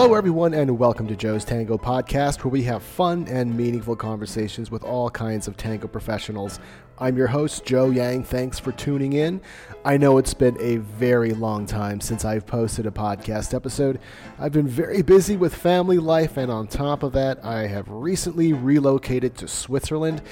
Hello, everyone, and welcome to Joe's Tango Podcast, where we have fun and meaningful conversations with all kinds of tango professionals. I'm your host, Joe Yang. Thanks for tuning in. I know it's been a very long time since I've posted a podcast episode. I've been very busy with family life, and on top of that, I have recently relocated to Switzerland.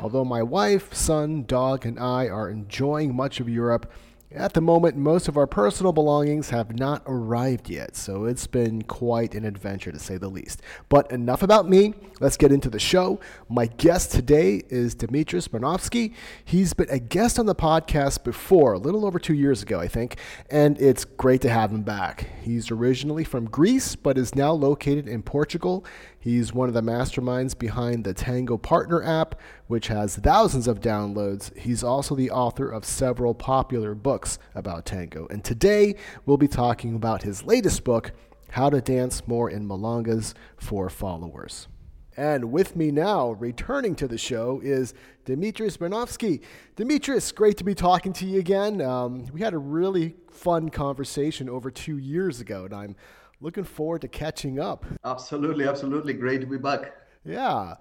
Although my wife, son, dog, and I are enjoying much of Europe, at the moment, most of our personal belongings have not arrived yet, so it's been quite an adventure to say the least. But enough about me. Let's get into the show. My guest today is Dimitris Bronowski. He's been a guest on the podcast before, a little over two years ago, I think, and it's great to have him back. He's originally from Greece, but is now located in Portugal. He's one of the masterminds behind the Tango Partner app, which has thousands of downloads. He's also the author of several popular books about tango. And today we'll be talking about his latest book, How to Dance More in Milongas for Followers. And with me now, returning to the show, is Dimitris Bronowski. Dimitris, great to be talking to you again. Um, we had a really fun conversation over two years ago, and I'm looking forward to catching up. Absolutely, absolutely. Great to be back. Yeah.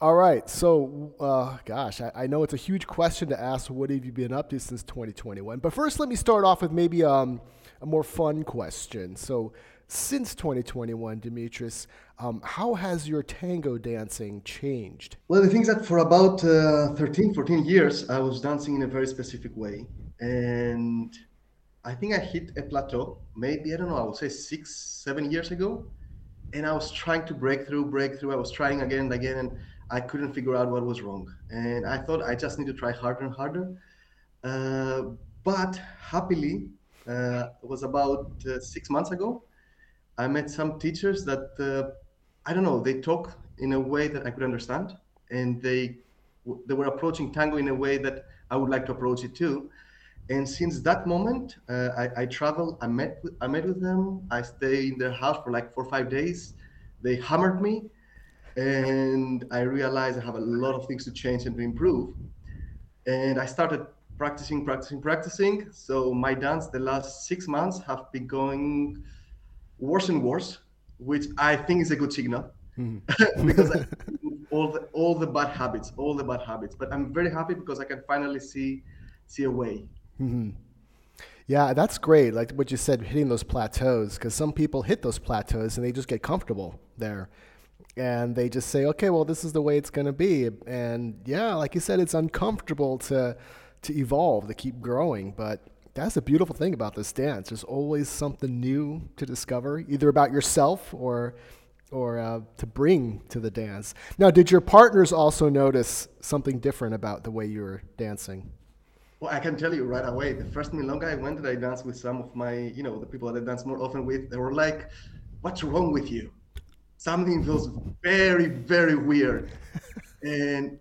All right. So, uh, gosh, I, I, know it's a huge question to ask. What have you been up to since 2021? But first, let me start off with maybe um, a more fun question. So, since 2021, Dimitris, um, how has your tango dancing changed? Well, the thing is that for about uh, 13, 14 years, I was dancing in a very specific way. And I think I hit a plateau, maybe, I don't know, I would say six, seven years ago. And I was trying to break through, break through. I was trying again and again, and I couldn't figure out what was wrong. And I thought I just need to try harder and harder. Uh, but happily, uh, it was about uh, six months ago. I met some teachers that, uh, I don't know, they talk in a way that I could understand. And they, they were approaching tango in a way that I would like to approach it too and since that moment, uh, I, I traveled. I met with, I met with them. I stayed in their house for like four or five days. They hammered me, and I realized I have a lot of things to change and to improve. And I started practicing, practicing, practicing. So my dance the last six months have been going worse and worse, which I think is a good signal mm-hmm. because I, all the all the bad habits, all the bad habits. But I'm very happy because I can finally see see a way Mm-hmm. Yeah, that's great. Like what you said, hitting those plateaus, because some people hit those plateaus and they just get comfortable there. And they just say, okay, well, this is the way it's going to be. And yeah, like you said, it's uncomfortable to, to evolve, to keep growing. But that's a beautiful thing about this dance. There's always something new to discover, either about yourself or or uh, to bring to the dance. Now, did your partners also notice something different about the way you were dancing? Well, I can tell you right away. The first milonga I went I danced with some of my, you know, the people that I dance more often with, they were like, "What's wrong with you? Something feels very, very weird." and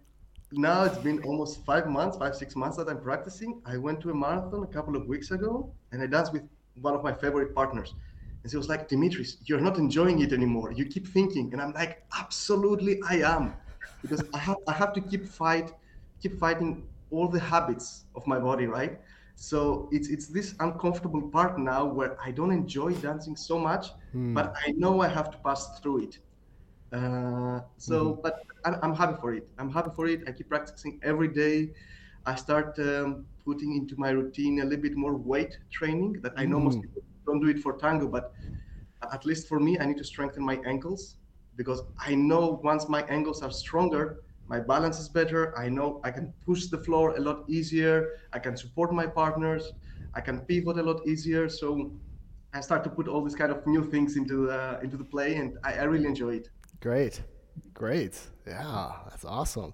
now it's been almost five months, five six months that I'm practicing. I went to a marathon a couple of weeks ago, and I danced with one of my favorite partners. And she was like, Dimitris, you're not enjoying it anymore. You keep thinking. And I'm like, absolutely I am. Because I have I have to keep fight, keep fighting all the habits of my body, right? So it's it's this uncomfortable part now where I don't enjoy dancing so much, mm. but I know I have to pass through it. Uh, so, mm-hmm. but I'm happy for it. I'm happy for it. I keep practicing every day. I start um, putting into my routine a little bit more weight training that I know mm. most people don't do it for tango, but at least for me, I need to strengthen my ankles because I know once my ankles are stronger, my balance is better. I know I can push the floor a lot easier. I can support my partners. I can pivot a lot easier. So I start to put all these kind of new things into the into the play, and I, I really enjoy it. Great, great, yeah, that's awesome.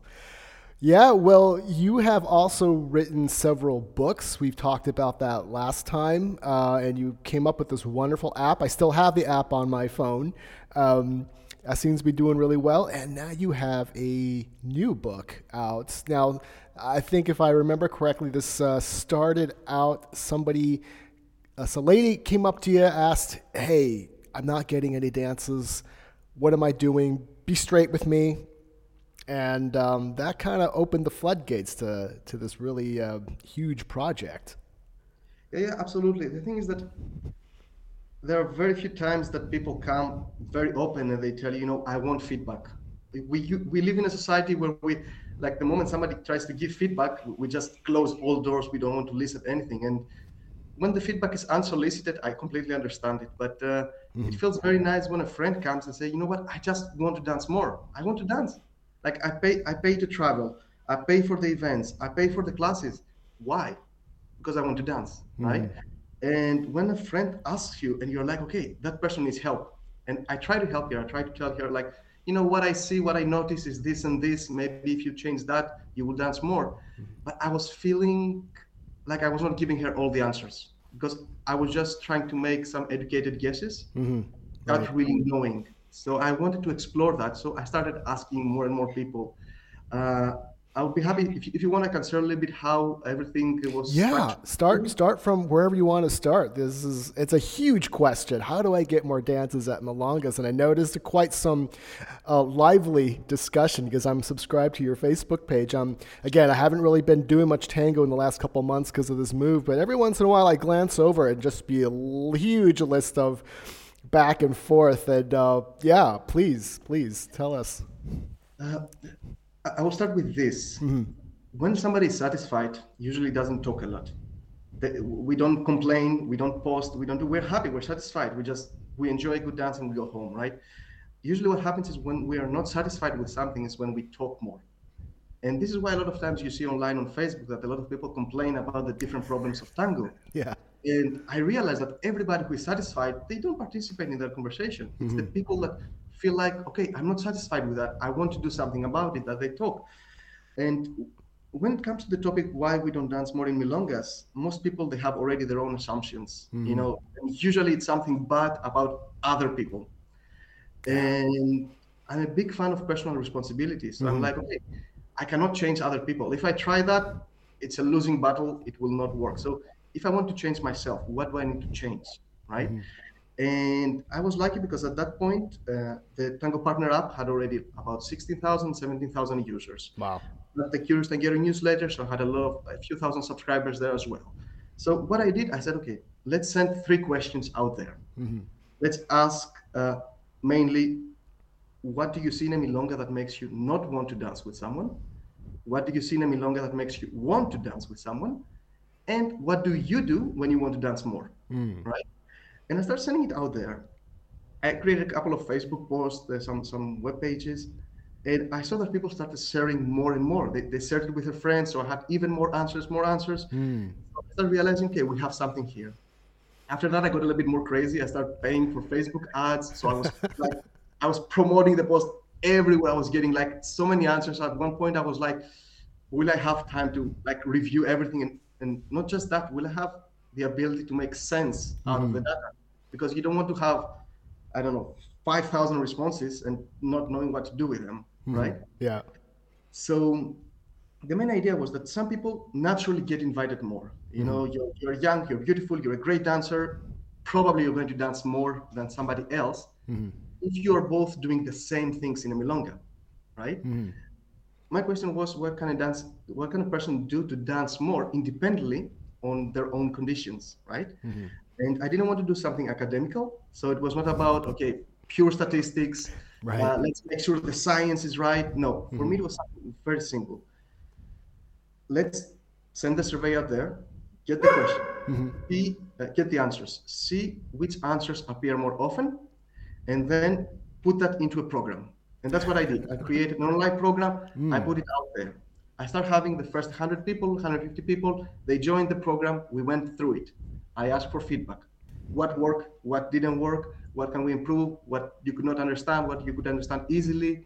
Yeah, well, you have also written several books. We've talked about that last time, uh, and you came up with this wonderful app. I still have the app on my phone. Um, that seems to be doing really well. And now you have a new book out. Now, I think if I remember correctly, this uh, started out somebody, uh, so lady came up to you, asked, Hey, I'm not getting any dances. What am I doing? Be straight with me. And um, that kind of opened the floodgates to, to this really uh, huge project. Yeah, yeah, absolutely. The thing is that there are very few times that people come very open and they tell you, you know, I want feedback. We we live in a society where we, like, the moment somebody tries to give feedback, we just close all doors. We don't want to listen to anything. And when the feedback is unsolicited, I completely understand it. But uh, mm-hmm. it feels very nice when a friend comes and say, you know what, I just want to dance more. I want to dance. Like I pay, I pay to travel. I pay for the events. I pay for the classes. Why? Because I want to dance, mm-hmm. right? And when a friend asks you and you're like, okay, that person needs help. And I try to help her. I try to tell her, like, you know, what I see, what I notice is this and this. Maybe if you change that, you will dance more. Mm-hmm. But I was feeling like I was not giving her all the answers because I was just trying to make some educated guesses mm-hmm. without right. really knowing. So I wanted to explore that. So I started asking more and more people. Uh, I would be happy if you, if you want. I can share a little bit how everything was. Yeah, start start from wherever you want to start. This is it's a huge question. How do I get more dances at Milongas? And I noticed quite some uh, lively discussion because I'm subscribed to your Facebook page. Um, again, I haven't really been doing much tango in the last couple months because of this move, but every once in a while I glance over and just be a huge list of back and forth. And uh, yeah, please, please tell us. Uh, I will start with this. Mm-hmm. When somebody is satisfied, usually doesn't talk a lot. we don't complain, we don't post, we don't do. We're happy, we're satisfied. We just we enjoy a good dance and we go home, right? Usually, what happens is when we are not satisfied with something is when we talk more. And this is why a lot of times you see online on Facebook that a lot of people complain about the different problems of tango. Yeah. And I realize that everybody who is satisfied, they don't participate in that conversation. It's mm-hmm. the people that feel like, okay, I'm not satisfied with that. I want to do something about it, that they talk. And when it comes to the topic why we don't dance more in milongas, most people they have already their own assumptions. Mm-hmm. You know, usually it's something bad about other people. And I'm a big fan of personal responsibility. So mm-hmm. I'm like, okay, I cannot change other people. If I try that, it's a losing battle. It will not work. So if I want to change myself, what do I need to change? Right? Mm-hmm. And I was lucky because at that point, uh, the Tango Partner app had already about 16,000, 17,000 users. Wow. But the Curious Tanguero newsletter, so I had a lot of, a few thousand subscribers there as well. So what I did, I said, okay, let's send three questions out there. Mm-hmm. Let's ask uh, mainly, what do you see in a milonga that makes you not want to dance with someone? What do you see in a milonga that makes you want to dance with someone? And what do you do when you want to dance more? Mm. Right? And I started sending it out there. I created a couple of Facebook posts, there's some some web pages, and I saw that people started sharing more and more. They, they shared it with their friends, so I had even more answers, more answers. Mm. So I started realizing, okay, we have something here. After that, I got a little bit more crazy. I started paying for Facebook ads, so I was like, I was promoting the post everywhere. I was getting like so many answers. At one point, I was like, will I have time to like review everything? And, and not just that, will I have the ability to make sense out mm-hmm. of the mm-hmm. data because you don't want to have i don't know 5000 responses and not knowing what to do with them mm-hmm. right yeah so the main idea was that some people naturally get invited more you mm-hmm. know you're, you're young you're beautiful you're a great dancer probably you're going to dance more than somebody else mm-hmm. if you're both doing the same things in a milonga right mm-hmm. my question was what kind of dance what kind of person do to dance more independently on their own conditions, right? Mm-hmm. And I didn't want to do something academical. So it was not about, okay, pure statistics. Right. Uh, let's make sure the science is right. No, mm-hmm. for me, it was something very simple. Let's send the survey out there, get the question, mm-hmm. see, uh, get the answers, see which answers appear more often, and then put that into a program. And that's what I did. I created an online program. Mm. I put it out there. I start having the first 100 people, 150 people. They joined the program. We went through it. I asked for feedback. What worked? What didn't work? What can we improve? What you could not understand? What you could understand easily?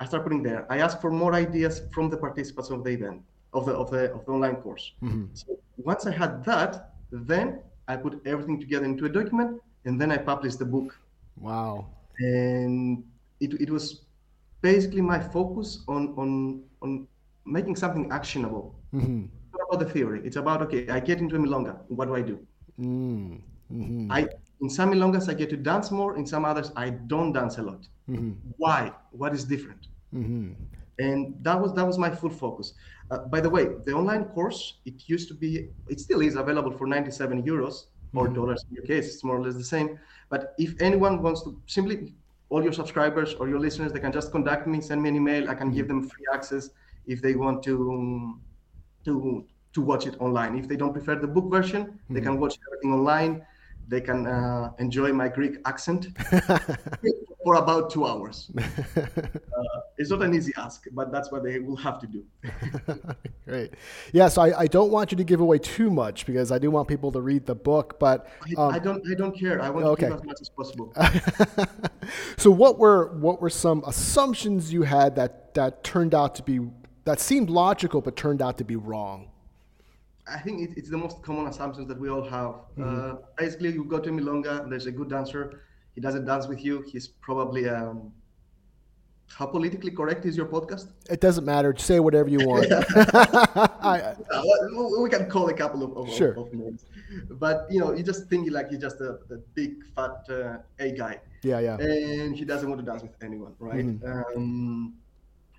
I start putting there. I ask for more ideas from the participants of the event, of the of the of the online course. Mm-hmm. So once I had that, then I put everything together into a document, and then I published the book. Wow! And it, it was basically my focus on on on making something actionable. Mm-hmm. It's not about the theory. It's about okay, I get into a milonga. What do I do? Mm-hmm. I in some milongas I get to dance more. In some others I don't dance a lot. Mm-hmm. Why? What is different? Mm-hmm. And that was that was my full focus. Uh, by the way, the online course it used to be it still is available for 97 euros. or dollars in your case. It's more or less the same. But if anyone wants to simply, all your subscribers or your listeners, they can just contact me, send me an email. I can give them free access if they want to to to watch it online. If they don't prefer the book version, they can watch everything online. They can uh, enjoy my Greek accent for about two hours. Uh, it's not an easy ask, but that's what they will have to do. Great. Yeah, so I, I don't want you to give away too much because I do want people to read the book, but I, I don't I don't care. I want okay. to give as much as possible. so what were what were some assumptions you had that that turned out to be that seemed logical but turned out to be wrong? I think it, it's the most common assumptions that we all have. Uh, basically, you go to Milonga, there's a good dancer. He doesn't dance with you. He's probably um, how politically correct is your podcast? It doesn't matter. Say whatever you want. Uh, well, we can call a couple of, of, Sure. of names, but you know, you just think like he's just a, a big fat uh, A guy, yeah, yeah. and he doesn't want to dance with anyone, right? Um,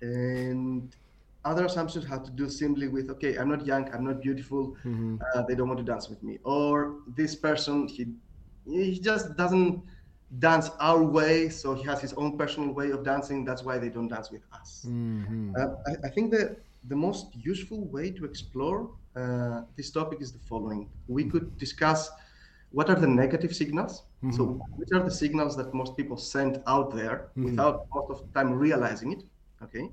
and other assumptions have to do simply with okay, I'm not young, I'm not beautiful, uh, they don't want to dance with me, or this person he he just doesn't dance our way, so he has his own personal way of dancing. That's why they don't dance with us. Uh, I, I think that the most useful way to explore uh, this topic is the following: we could discuss what are the negative signals. So, which are the signals that most people send out there without most of the time realizing it? Okay.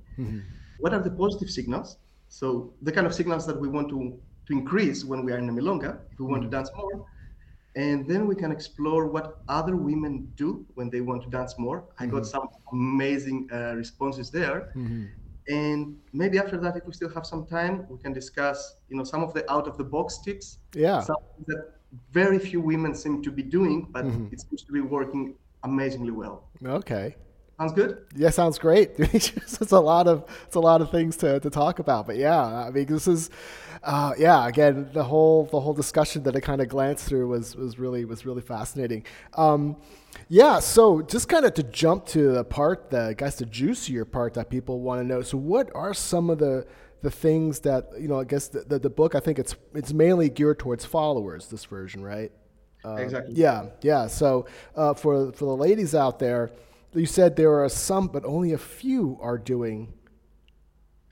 What are the positive signals? So, the kind of signals that we want to to increase when we are in a milonga, if we want to mm-hmm. dance more. And then we can explore what other women do when they want to dance more. I got mm-hmm. some amazing uh, responses there. Mm-hmm. And maybe after that, if we still have some time, we can discuss, you know, some of the out of the box tips. Yeah. Something that very few women seem to be doing, but it seems to be working amazingly well. Okay. Sounds good? Yeah, sounds great. it's a lot of it's a lot of things to, to talk about, but yeah, I mean, this is, uh, yeah, again, the whole the whole discussion that I kind of glanced through was was really was really fascinating. Um, yeah, so just kind of to jump to the part, the guys, the juicier part that people want to know. So, what are some of the the things that you know? I guess the, the, the book. I think it's it's mainly geared towards followers. This version, right? Uh, Exactly. Yeah, yeah. So uh, for for the ladies out there, you said there are some, but only a few are doing,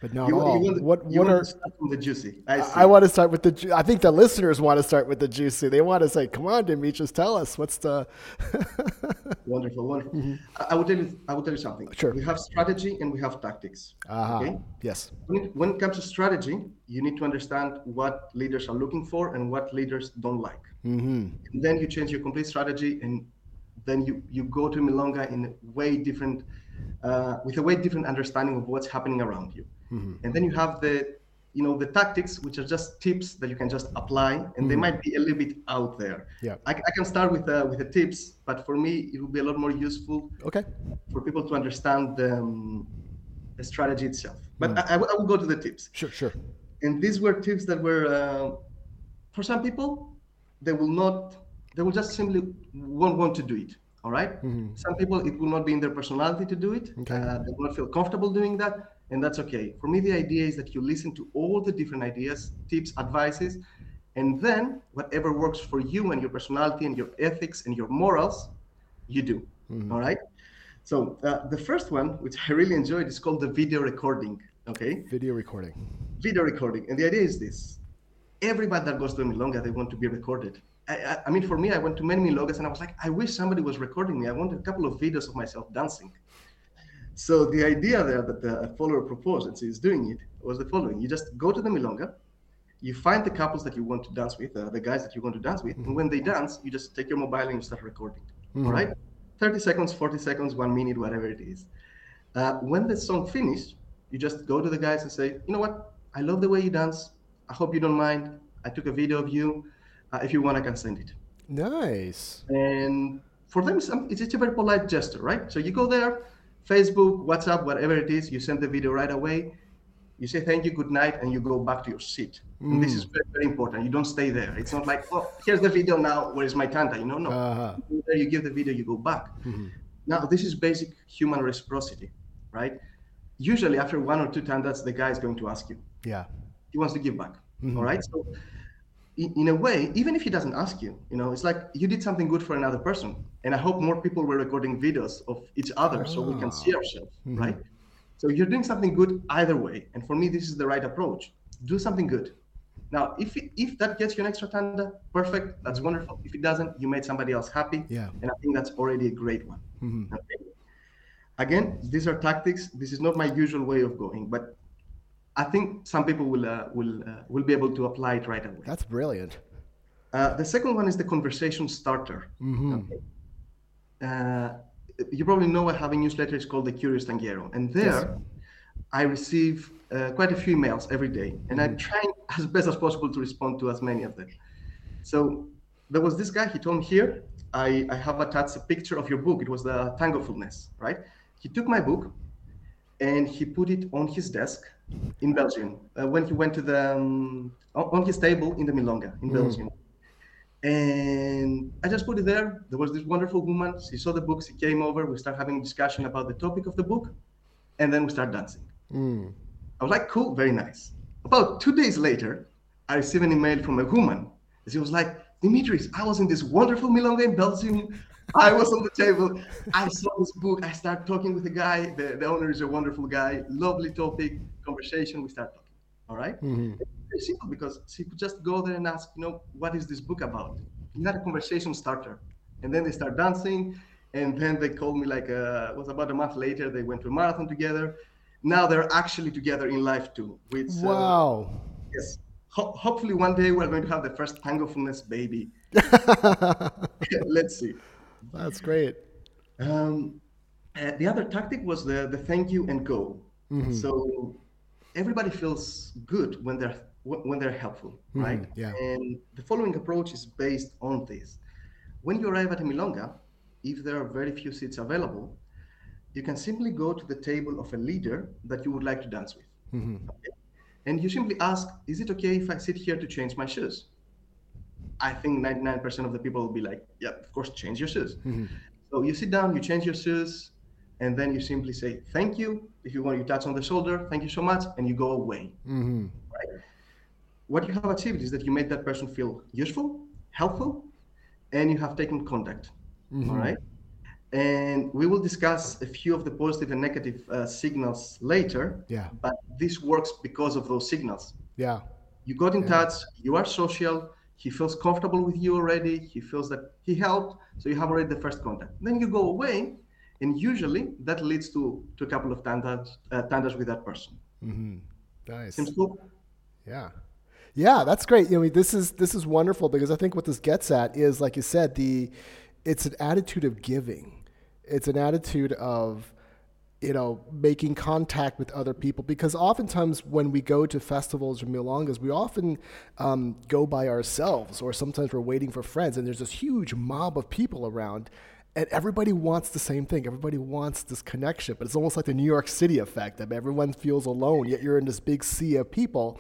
but not You, all. you want, what you what want are to start from the juicy. I, see. I want to start with the. I think the listeners want to start with the juicy. They want to say, "Come on, Dimitris, tell us what's the." Wonderful, wonderful. I, I will tell you. I will tell you something. Mm-hmm. Sure. We have strategy and we have tactics. Aha. Okay. Yes. When it, when it comes to strategy, you need to understand what leaders are looking for and what leaders don't like. Mm-hmm. And then you change your complete strategy, and then you you go to Milonga in a way different, uh, with a way different understanding of what's happening around you. And then you have the, you know, the tactics, which are just tips that you can just apply, and they might be a little bit out there. Yeah. I, I can start with uh, with the tips, but for me, it would be a lot more useful Okay. for people to understand the, um, the strategy itself. But I, I will- will go to the tips. Sure. Sure. And these were tips that were, uh, for some people, they will not, they will just simply won't want to do it. All right? Some people, it will not be in their personality to do it. Okay. Uh, they will not feel comfortable doing that. And that's okay. For me, the idea is that you listen to all the different ideas, tips, advices, and then whatever works for you and your personality and your ethics and your morals, you do. All right? So uh, the first one, which I really enjoyed, is called the video recording. Okay, Video recording. video recording, and the idea is this: everybody that goes to milonga, they want to be recorded. I, I, mean, for me, I went to many milongas, and I was like, I wish somebody was recording me. I wanted a couple of videos of myself dancing. So the idea there that the follower proposed, and doing it, was the following: you just go to the milonga, you find the couples that you want to dance with, uh, the guys that you want to dance with, and when they dance, you just take your mobile and you start recording. All right, 30 seconds, 40 seconds, one minute, whatever it is. Uh, when the song finished, you just go to the guys and say, you know what? I love the way you dance. I hope you don't mind. I took a video of you. Uh, if you want, I can send it. Nice. And for them, it's, it's just a very polite gesture, right? So you go there, Facebook, WhatsApp, whatever it is, you send the video right away. You say thank you, good night, and you go back to your seat. And this is very, very important. You don't stay there. It's not like, oh, here's the video now. Where is my tanda? You know, no. Uh-huh. You there, you give the video, you go back. Now, this is basic human reciprocity, right? Usually, after one or two tandas, the guy is going to ask you. Yeah. He wants to give back. All right. So, in, a way, even if he doesn't ask you, you know, it's like you did something good for another person. And I hope more people were recording videos of each other so we can see ourselves, Mhm. right? So you're doing something good either way. And for me, this is the right approach. Do something good. Now, if it, if that gets you an extra tanda, perfect. That's wonderful. If it doesn't, you made somebody else happy. Yeah. And I think that's already a great one. Mhm. Okay. Again, these are tactics. This is not my usual way of going, but I think some people will uh, will uh, will be able to apply it right away. That's brilliant. Uh, the second one is the conversation starter. hmm Okay. Uh, you probably know I have a newsletter. It's called the Curious Tanguero, and there I receive uh, quite a few emails every day, and I'm trying as best as possible to respond to as many of them. So there was this guy. He told me here. I, I have attached a picture of your book. It was the Tangofulness, right? He took my book and he put it on his desk in Belgium uh, when he went to the um, on his table in the Milonga in Belgium. And I just put it there. There was this wonderful woman. She saw the book. She came over. We start having a discussion about the topic of the book, and then we start dancing. Mm. I was like, cool, very nice. About two days later, I received an email from a woman. She was like, Dimitris, I was in this wonderful Milonga in Belgium. I was on the table. I saw this book. I start talking with the guy. The, the owner is a wonderful guy. Lovely topic, conversation. We start talking. All right? hmm It's very simple because she could just go there and ask, you know, what is this book about? You had a conversation starter. And then they start dancing. And then they called me like, uh, it was about a month later. They went to a marathon together. Now they're actually together in life too. Which, uh, Wow. yes. Ho- hopefully one day we're going to have the first tangofulness baby. Let's see. That's great. Um, uh, the other tactic was the, the thank you and go. Mhm. So everybody feels good when they're when they're helpful, right? yeah. And the following approach is based on this. When you arrive at a milonga, if there are very few seats available, you can simply go to the table of a leader that you would like to dance with. hmm Okay? And you simply ask, is it okay if I sit here to change my shoes? I think 99% of the people will be like, yeah, of course, change your shoes. hmm So you sit down, you change your shoes, and then you simply say, thank you. If you want, you touch on the shoulder, thank you so much, and you go away. hmm What you have achieved is that you made that person feel useful, helpful, and you have taken contact. Mhm. All right. And we will discuss a few of the positive and negative uh, signals later. Yeah. But this works because of those signals. Yeah. You got in Yeah. touch, you are social, he feels comfortable with you already, he feels that he helped, so you have already the first contact. Then you go away, and usually that leads to, to a couple of tandas, uh, tandas with that person. mm-hmm. Nice. Seems cool? Yeah. Yeah, that's great. You know, this is this is wonderful because I think what this gets at is, like you said, the it's an attitude of giving. It's an attitude of you know making contact with other people because oftentimes when we go to festivals or milongas, we often um, go by ourselves or sometimes we're waiting for friends and there's this huge mob of people around. And everybody wants the same thing. Everybody wants this connection, but it's almost like the New York City effect. Mean, everyone feels alone, yet you're in this big sea of people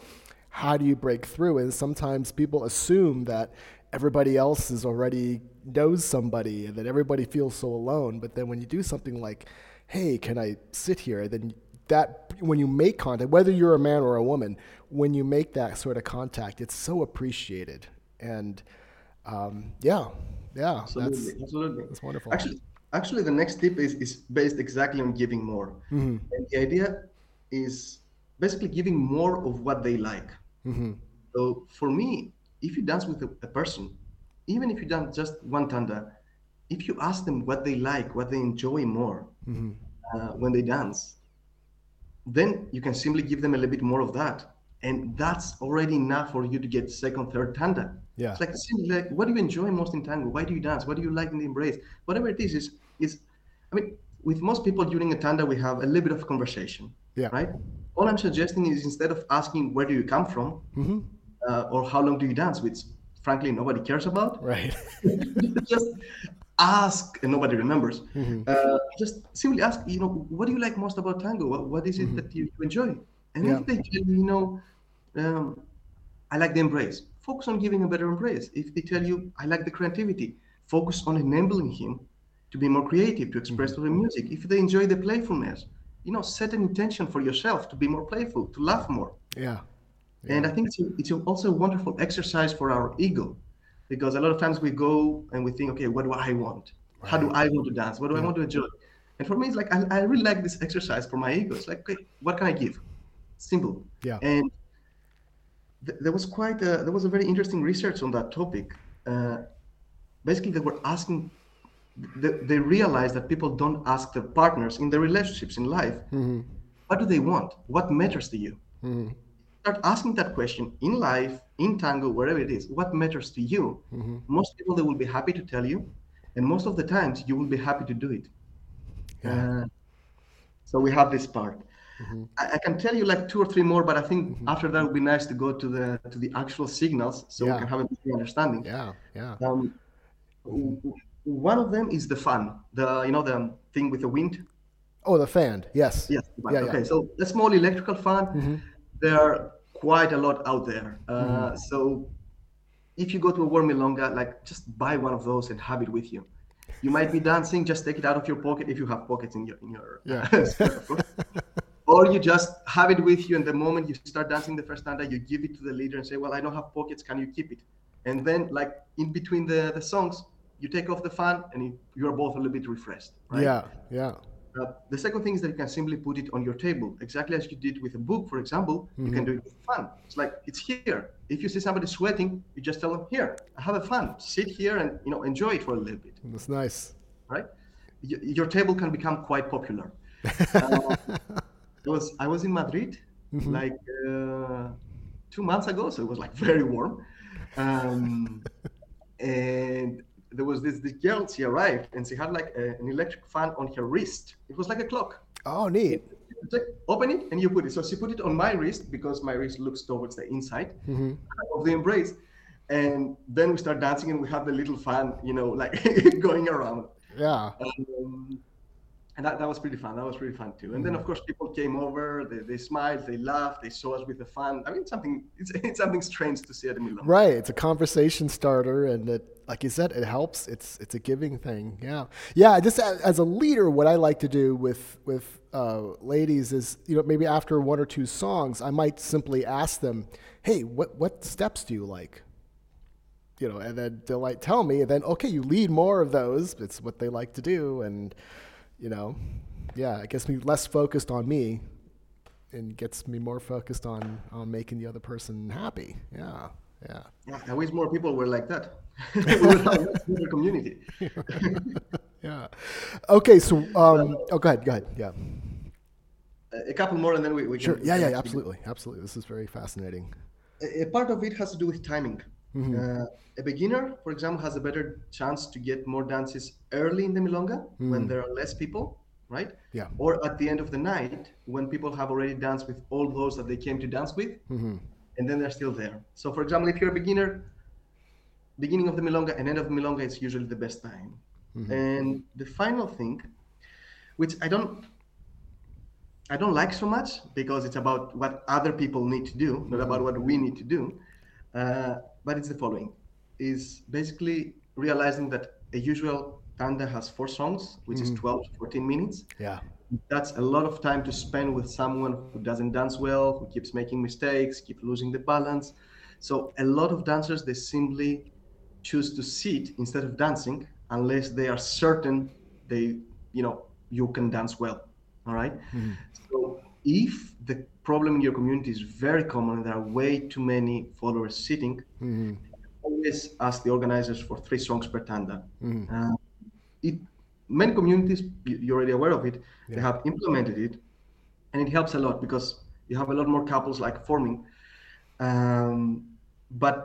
how do you break through? And sometimes people assume that everybody else is already knows somebody and that everybody feels so alone. But then when you do something like, hey, can I sit here? Then that when you make contact, whether you're a man or a woman, when you make that sort of contact, it's so appreciated. And um, yeah, yeah, Absolutely. that's Absolutely. that's wonderful. Actually, actually, the next tip is, is based exactly on giving more. Mhm. And the idea is basically giving more of what they like. Mhm. So for me, if you dance with a, a person, even if you dance just one tanda, if you ask them what they like, what they enjoy more Mhm. uh, when they dance, then you can simply give them a little bit more of that. And that's already enough for you to get second, third tanda. Yeah. It's like simply like, what do you enjoy most in tango? Why do you dance? What do you like in the embrace? Whatever it is, is is I mean, with most people during a tanda, we have a little bit of conversation. Yeah. Right? All I'm suggesting is instead of asking where do you come from Mhm. uh, or how long do you dance, which frankly nobody cares about, Right. just ask and nobody remembers. Mhm. Uh, just simply ask, you know, what do you like most about tango? What, what is it that you, you enjoy? And Yeah. if they tell you, you know, um, I like the embrace, focus on giving a better embrace. If they tell you, I like the creativity, focus on enabling him to be more creative, to express through the music. If they enjoy the playfulness, you know, set an intention for yourself to be more playful, to laugh more. Yeah. Yeah. And I think it's, a, it's also a wonderful exercise for our ego because a lot of times we go and we think, okay, what do I want? Right. How do I want to dance? What do yeah. I want to enjoy? And for me, it's like, I, I really like this exercise for my ego. It's like, okay, what can I give? Simple. Yeah. And th- there was quite a, there was a very interesting research on that topic. Uh, basically, they were asking they, realized that people don't ask their partners in their relationships in life mm-hmm. what do they want what matters to you mm-hmm. Start asking that question in life in tango wherever it is what matters to you mm-hmm. most people they will be happy to tell you and most of the times you will be happy to do it yeah. uh, so we have this part mm-hmm. I, I, can tell you like two or three more but i think mm-hmm. after that would be nice to go to the to the actual signals so yeah. we can have a better understanding yeah yeah um, one of them is the fan, the you know the thing with the wind. Oh, the fan. Yes. Yes. Yeah, okay. Yeah. So the small electrical fan, mm-hmm. There are quite a lot out there. Uh, mm-hmm. So if you go to a war milonga, like just buy one of those and have it with you. You might be dancing, just take it out of your pocket if you have pockets in your in your. Yeah. or you just have it with you, and the moment you start dancing the first tanda, you give it to the leader and say, "Well, I don't have pockets. Can you keep it?" And then, like in between the the songs, you take off the fan and you are both a little bit refreshed. Right? Yeah, yeah. Uh, the second thing is that you can simply put it on your table, exactly as you did with a book, for example. Mm-hmm. You can mm-hmm. do it with fun. It's like it's here. If you see somebody sweating, you just tell them, "Here, have a fun. Sit here and you know enjoy it for a little bit." That's nice, right? Y- your table can become quite popular. uh, I was I was in Madrid mm-hmm. like uh, two months ago, so it was like very warm, um, and there was this, this girl, she arrived and she had like a, an electric fan on her wrist. It was like a clock. Oh, neat. Open it and you put it. So she put it on my wrist because my wrist looks towards the inside mm-hmm. of the embrace. And then we start dancing and we have the little fan, you know, like going around. Yeah. Um, and that, that was pretty fun. That was pretty fun too. And then of course people came over, they, they smiled, they laughed, they saw us with the fun. I mean, something it's, it's something strange to see at a Milan. Right. It's a conversation starter, and it, like you said, it helps. It's it's a giving thing. Yeah. Yeah. Just as a leader, what I like to do with with uh, ladies is, you know, maybe after one or two songs, I might simply ask them, "Hey, what what steps do you like?" You know, and then they'll like tell me, and then okay, you lead more of those. It's what they like to do, and you know, yeah, it gets me less focused on me and gets me more focused on on making the other person happy. Yeah, yeah. yeah I wish more people were like that. we would have a community. yeah. Okay, so um, oh, go ahead, go ahead. Yeah. A couple more, and then we, we sure. Can, yeah, yeah, absolutely, absolutely. This is very fascinating. A, a part of it has to do with timing. Mm-hmm. Uh, a beginner, for example, has a better chance to get more dances early in the milonga mm. when there are less people, right? Yeah. Or at the end of the night when people have already danced with all those that they came to dance with, mm-hmm. and then they're still there. So, for example, if you're a beginner, beginning of the milonga and end of the milonga is usually the best time. Mm-hmm. And the final thing, which I don't I don't like so much because it's about what other people need to do, not about what we need to do. Uh, but it's the following: is basically realizing that a usual tanda has four songs, which mm. is 12 to 14 minutes. Yeah. That's a lot of time to spend with someone who doesn't dance well, who keeps making mistakes, keep losing the balance. So a lot of dancers they simply choose to sit instead of dancing unless they are certain they you know you can dance well. All right. Mm. So if the problem in your community is very common. There are way too many followers sitting. Mm-hmm. Always ask the organizers for three songs per tanda. Mm-hmm. Uh, it, many communities, you're already aware of it, yeah. they have implemented it, and it helps a lot because you have a lot more couples like forming. Um, but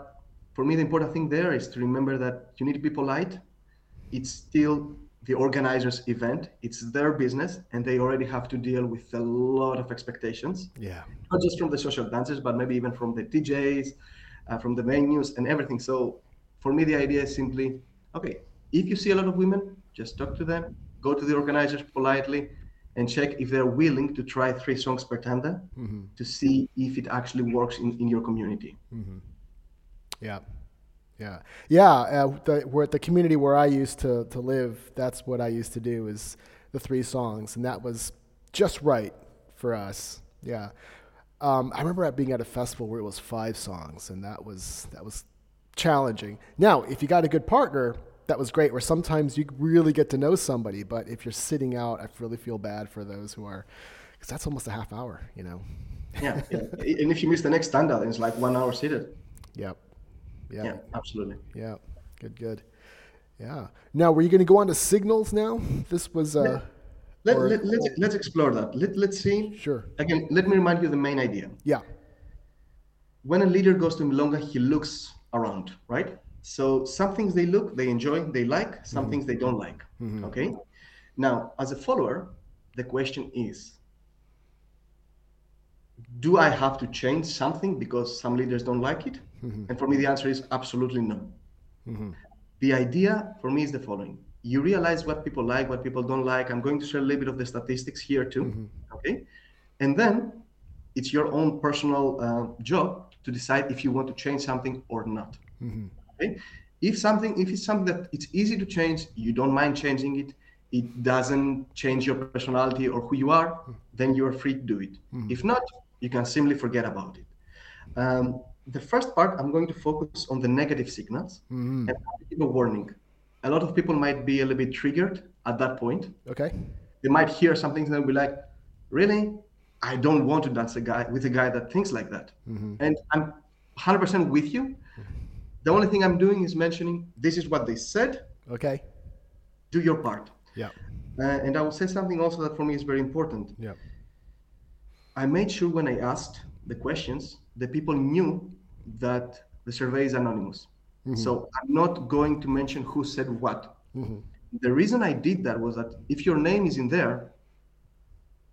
for me, the important thing there is to remember that you need to be polite. It's still the organizers event it's their business and they already have to deal with a lot of expectations. Yeah. Not just from the social dancers but maybe even from the djs uh, from the venues and everything. So for me the idea is simply okay if you see a lot of women just talk to them go to the organizers politely and check if they're willing to try three songs per tanda mm-hmm. to see if it actually works in, in your community. Mm-hmm. yeah yeah, yeah. Uh, the, where the community where I used to to live, that's what I used to do is the three songs, and that was just right for us. Yeah. Um, I remember being at a festival where it was five songs, and that was that was challenging. Now, if you got a good partner, that was great. Where sometimes you really get to know somebody, but if you're sitting out, I really feel bad for those who are, because that's almost a half hour, you know. yeah, and if you miss the next tanda, it's like one hour seated. Yep. Yep. Yeah, absolutely. Yeah. Good. Good. Yeah. Now, were you going to go on to signals? Now, this was. Uh, Let, or- let, let's, let's explore that. Let, let's see. Sure. Again, let me remind you the main idea. Yeah. When a leader goes to Milonga, he looks around, right? So some things they look, they enjoy, they like, some things they don't like. Okay. Now, as a follower, the question is do I have to change something because some leaders don't like it? Mm-hmm. And for me, the answer is absolutely no. Mm-hmm. The idea for me is the following you realize what people like, what people don't like. I'm going to share a little bit of the statistics here too. Mm-hmm. Okay. And then it's your own personal uh, job to decide if you want to change something or not. Okay. If something, if it's something that it's easy to change, you don't mind changing it, it doesn't change your personality or who you are, mm. then you're free to do it. If not, you can simply forget about it. Um, the first part, I'm going to focus on the negative signals and I'll give a warning. A lot of people might be a little bit triggered at that point. Okay. They might hear something and they'll be like, "Really? I don't want to dance a guy with a guy that thinks like that." And I'm 100% with you. The only thing I'm doing is mentioning this is what they said. Okay. Do your part. Yeah. Uh, and I will say something also that for me is very important. Yeah. I made sure when I asked the questions, the people knew that the survey is anonymous. Mm-hmm. So I'm not going to mention who said what. Mm-hmm. The reason I did that was that if your name is in there,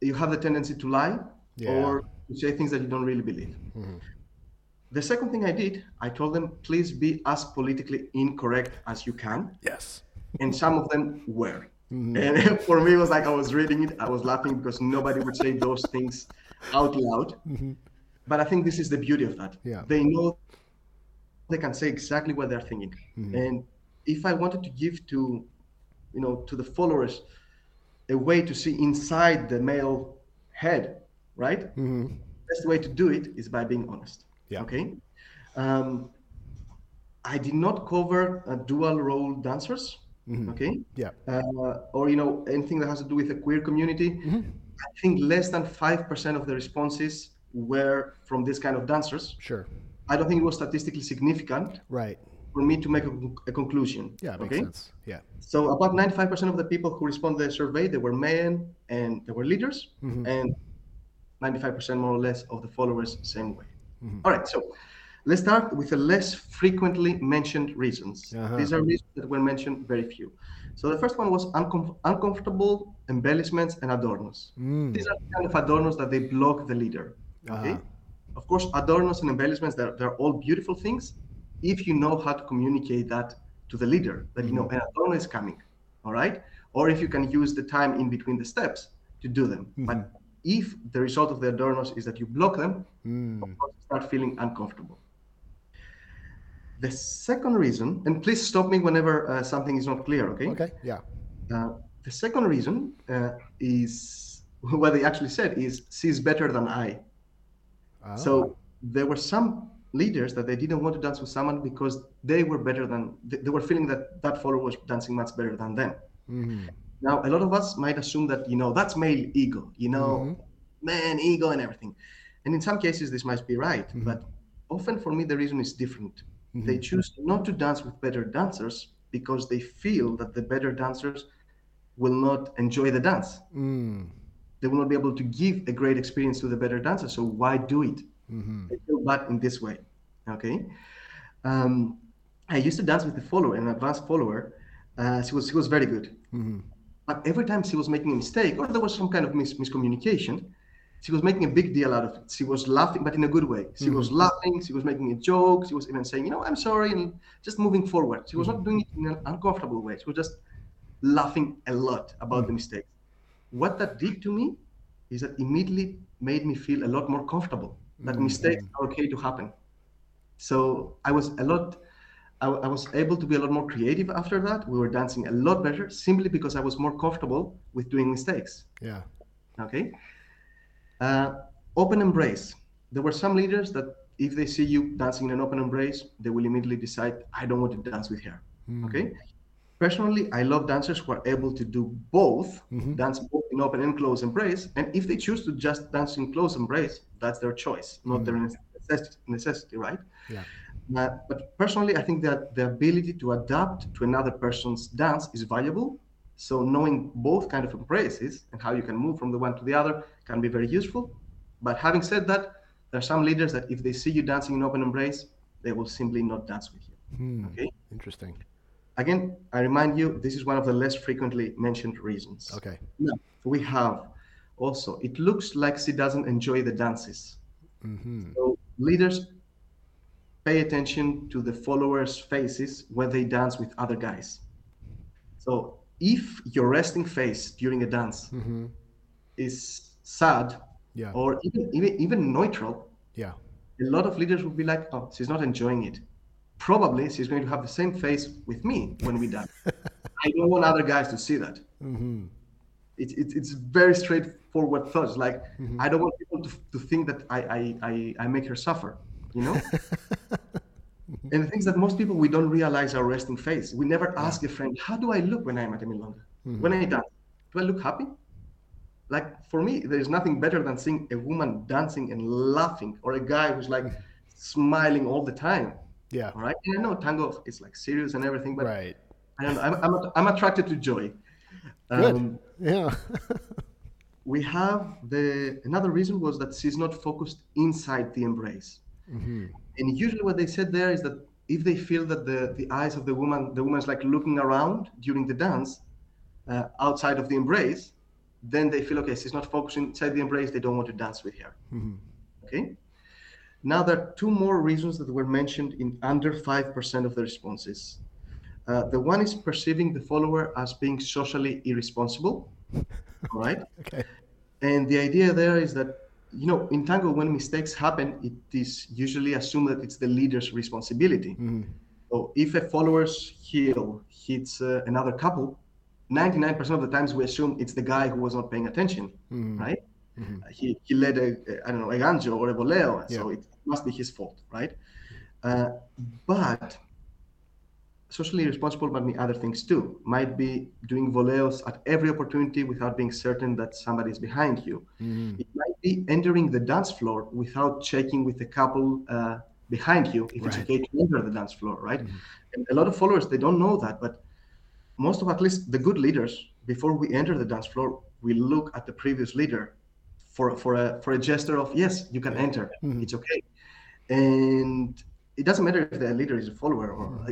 you have the tendency to lie Yeah. or to say things that you don't really believe. Mm-hmm. The second thing I did, I told them, please be as politically incorrect as you can. Yes. And some of them were. And for me, it was like I was reading it, I was laughing because nobody would say those things out loud. But I think this is the beauty of that. Yeah. They know they can say exactly what they're thinking. And if I wanted to give to, you know, to the followers a way to see inside the male head, right? Best way to do it is by being honest. Yeah. Okay. Um, I did not cover uh, dual role dancers. Okay Yeah. uh, or you know anything that has to do with the queer community i think less than 5% of the responses were from this kind of dancers Sure. i don't think it was statistically significant Right. for me to make a, a conclusion Yeah. Makes okay sense. Yeah. so about 95% of the people who responded to the survey they were men and they were leaders and 95% more or less of the followers same way All right so let's start with the less frequently mentioned reasons Uh-huh. these are reasons that were mentioned very few so the first one was uncom- uncomfortable embellishments and adornos. Mm. These are the kind of adornos that they block the leader uh-huh. okay? Uh-huh. of course adornos and embellishments they're, they're all beautiful things if you know how to communicate that to the leader that you know mm-hmm. an adorno is coming all right? Or if you can use the time in between the steps to do them. Mm-hmm. But if the result of the adornos is that you block them mm. of course you start feeling uncomfortable the second reason and please stop me whenever uh, something is not clear okay Okay. Yeah. uh, the second reason uh, is what they actually said is she's better than I. Ah. So there were some leaders that they didn't want to dance with someone because they were better than they they were feeling that that follower was dancing much better than them. Now a lot of us might assume that you know that's male ego, you know, man ego and everything, and in some cases this might be right, but often for me the reason is different. They choose not to dance with better dancers because they feel that the better dancers will not enjoy the dance. Mm. They will not be able to give a great experience to the better dancer. So why do it? They feel bad in this way. Okay. Um, I used to dance with a follower, an advanced follower. Uh, she was she was very good. But every time she was making a mistake or there was some kind of mis- miscommunication, she was making a big deal out of it. She was laughing, but in a good way. She was mm-hmm. laughing. She was making a joke. She was even saying, you know, I'm sorry, and just moving forward. She was not mm-hmm. doing it in an uncomfortable way. She was just laughing a lot about the mm-hmm. mistakes. What that did to me is that immediately made me feel a lot more comfortable that mistakes are okay to happen. So I was a lot, I, I was able to be a lot more creative after that. We were dancing a lot better simply because I was more comfortable with doing mistakes. Yeah. Okay. Uh, open embrace. there were some leaders that if they see you dancing in an open embrace, they will immediately decide, I don't want to dance with her. Mm. Okay. Personally, I love dancers who are able to do both, Mhm. dance both in open and close embrace. And if they choose to just dance in close embrace, that's their choice, not their necess- necessity, right? Yeah. Uh, but personally, I think that the ability to adapt to another person's dance is valuable. So knowing both kind of embraces and how you can move from the one to the other can be very useful. But having said that, there are some leaders that if they see you dancing in open embrace, they will simply not dance with you. Hmm. Okay. Interesting. Again, I remind you, this is one of the less frequently mentioned reasons. Okay. Now, we have also, it looks like she doesn't enjoy the dances. hmm So leaders pay attention to the followers' faces when they dance with other guys. So if your resting face during a dance hmm is sad Yeah. or even, even, even neutral, Yeah. a lot of leaders will be like, oh, she's not enjoying it. Probably she's going to have the same face with me when we dance. I don't want other guys to see that. hmm It, it, it's very straightforward thoughts. Like, Mm-hmm. I don't want people to, to think that I, I, I, I make her suffer, you know? and the things that most people, we don't realize our resting face. We never ask a friend, how do I look when I'm at a milonga? Mm-hmm. When I dance, do I look happy? Like for me, there's nothing better than seeing a woman dancing and laughing or a guy who's like smiling all the time. Yeah. All right. And I know tango is like serious and everything, but Right. I don't know. I'm, I'm, I'm attracted to joy. Good. Um, Yeah. we have the another reason was that she's not focused inside the embrace. hmm And usually what they said there is that if they feel that the, the eyes of the woman, the woman's like looking around during the dance uh, outside of the embrace, then they feel, okay, she's not focusing inside the embrace, they don't want to dance with her. hmm Okay. Now there are two more reasons that were mentioned in under 5% of the responses. Uh, the one is perceiving the follower as being socially irresponsible. All right. Okay. And the idea there is that, you know, in tango, when mistakes happen, it is usually assumed that it's the leader's responsibility. hmm So if a follower's heel hits uh, another couple, 99% of the times we assume it's the guy who was not paying attention, hmm right? Mhm. Uh, He, he led a, a, I don't know, a gancho or a voleo, so it must be his fault, right? Uh, but socially responsible might be other things too. Might be doing voleos at every opportunity without being certain that somebody is behind you. hmm It might be entering the dance floor without checking with the couple uh, behind you if it's okay to enter the dance floor, right? And a lot of followers they don't know that, but most of at least the good leaders before we enter the dance floor, we look at the previous leader for for a for a gesture of yes, you can enter, Mhm. it's okay, and it doesn't matter if the leader is a follower or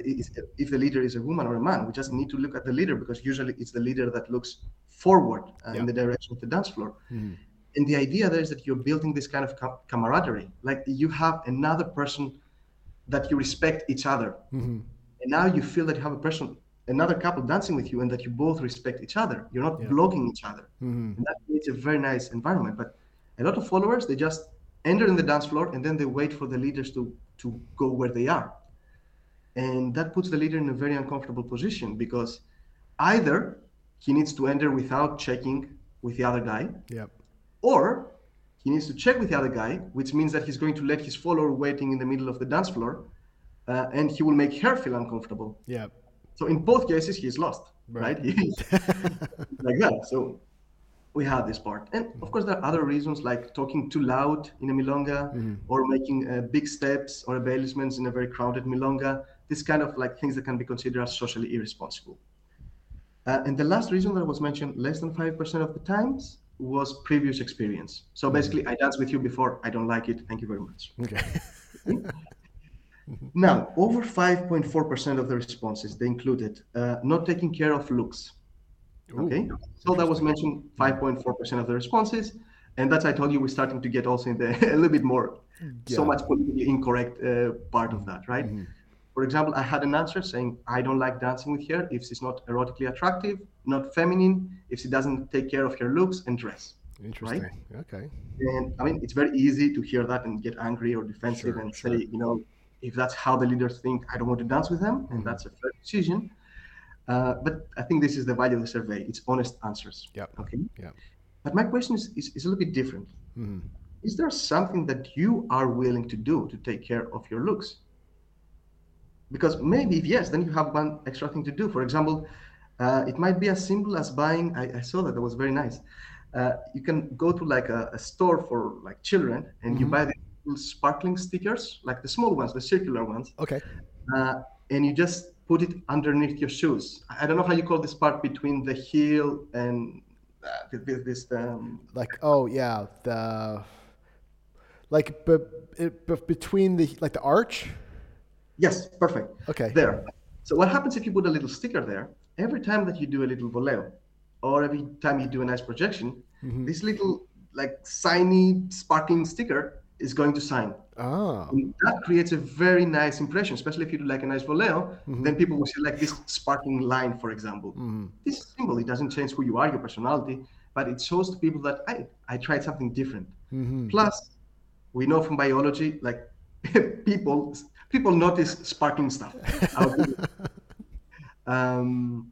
if the leader is a woman or a man. We just need to look at the leader because usually it's the leader that looks forward uh, Yeah. in the direction of the dance floor. hmm And the idea there is that you're building this kind of ca- camaraderie, like you have another person that you respect each other, hmm and now you feel that you have a person, another couple dancing with you, and that you both respect each other. You're not Yeah. blocking each other, hmm and that creates a very nice environment. But a lot of followers they just enter in the dance floor and then they wait for the leaders to to go where they are, and that puts the leader in a very uncomfortable position because either he needs to enter without checking with the other guy, Yep. or he needs to check with the other guy, which means that he's going to let his follower waiting in the middle of the dance floor, uh, and he will make her feel uncomfortable. Yep. So in both cases, he's lost, Right. right? Like that. So we have this part, and of course there are other reasons like talking too loud in a milonga, or making uh, big steps or embellishments in a very crowded milonga. This kind of like things that can be considered as socially irresponsible. Uh, and the last reason that was mentioned less than 5% of the times was previous experience. So basically, I danced with you before, I don't like it, thank you very much. Okay. Now, over 5.4% of the responses, they included uh, not taking care of looks. Okay, so that was mentioned 5.4% of the responses. And that's, I told you, we're starting to get also in the a little bit more, so much politically incorrect uh, part of that, right? For example, I had an answer saying, I don't like dancing with her if she's not erotically attractive, not feminine, if she doesn't take care of her looks and dress. Interesting. Okay. And I mean, it's very easy to hear that and get angry or defensive Sure, and sure. say, you know, if that's how the leaders think, I don't want to dance with them, Mm-hmm. and that's a fair decision. Uh, but I think this is the value of the survey. It's honest answers. Yeah. Okay. Yeah. But my question is, is, is a little bit different. Mhm. is there something that you are willing to do to take care of your looks? Because maybe if yes, then you have one extra thing to do. For example, uh, it might be as simple as buying. I, I saw that that was very nice. Uh, you can go to like a, a, store for like children, and mm-hmm. you buy the sparkling stickers, like the small ones, the circular ones. Okay. Uh, and you just put it underneath your shoes. I don't know how you call this part between the heel and uh, this. this um, like oh yeah the like but between the like the arch. Yes, perfect. Okay. There. So what happens if you put a little sticker there? Every time that you do a little voleo, or every time you do a nice projection, mm-hmm. this little like shiny sparkling sticker is going to sign. Oh. And that creates a very nice impression, especially if you do like a nice voleo, mm-hmm. then people will see like this sparkling line, for example. Mm-hmm. This symbol, it doesn't change who you are, your personality, but it shows to people that I, I tried something different. Mm-hmm. Plus, we know from biology, like people people notice sparkling stuff. um,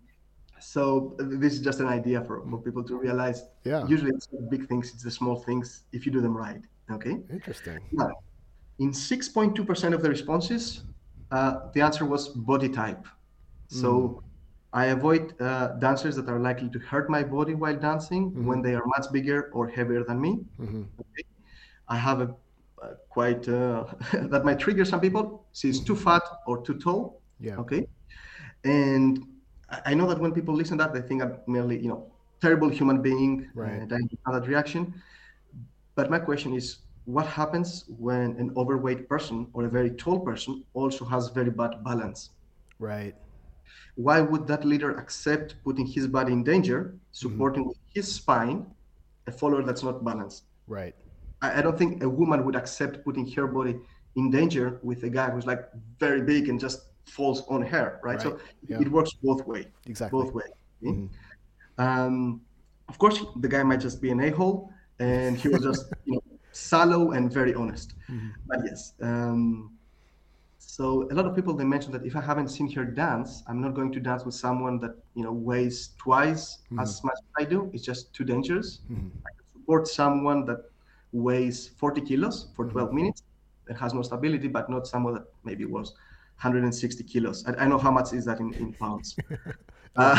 so this is just an idea for, for people to realize. Yeah. Usually it's the big things, it's the small things if you do them right. Okay. Interesting. Now, in 6.2% of the responses, uh, the answer was body type. So mm. I avoid uh, dancers that are likely to hurt my body while dancing mm-hmm. when they are much bigger or heavier than me. Mm-hmm. Okay. I have a uh, quite uh, that might trigger some people. She's too fat or too tall. Yeah. Okay. And I know that when people listen to that, they think I'm merely, you know, terrible human being. Right. And I have that reaction. But my question is, what happens when an overweight person or a very tall person also has very bad balance? Right. Why would that leader accept putting his body in danger, supporting mm-hmm. his spine, a follower that's not balanced? Right. I, I don't think a woman would accept putting her body in danger with a guy who's like very big and just falls on her, right? right. So yeah. it works both way. Exactly. Both way. Mm-hmm. Um, of course, the guy might just be an a-hole, and he was just you know shallow and very honest. Mm-hmm. But yes. Um, so a lot of people they mentioned that if I haven't seen her dance, I'm not going to dance with someone that you know weighs twice mm-hmm. as much as I do. It's just too dangerous. Mm-hmm. I can support someone that weighs 40 kilos for mm-hmm. 12 minutes and has no stability, but not someone that maybe was 160 kilos. I, I know how much is that in, in pounds. uh,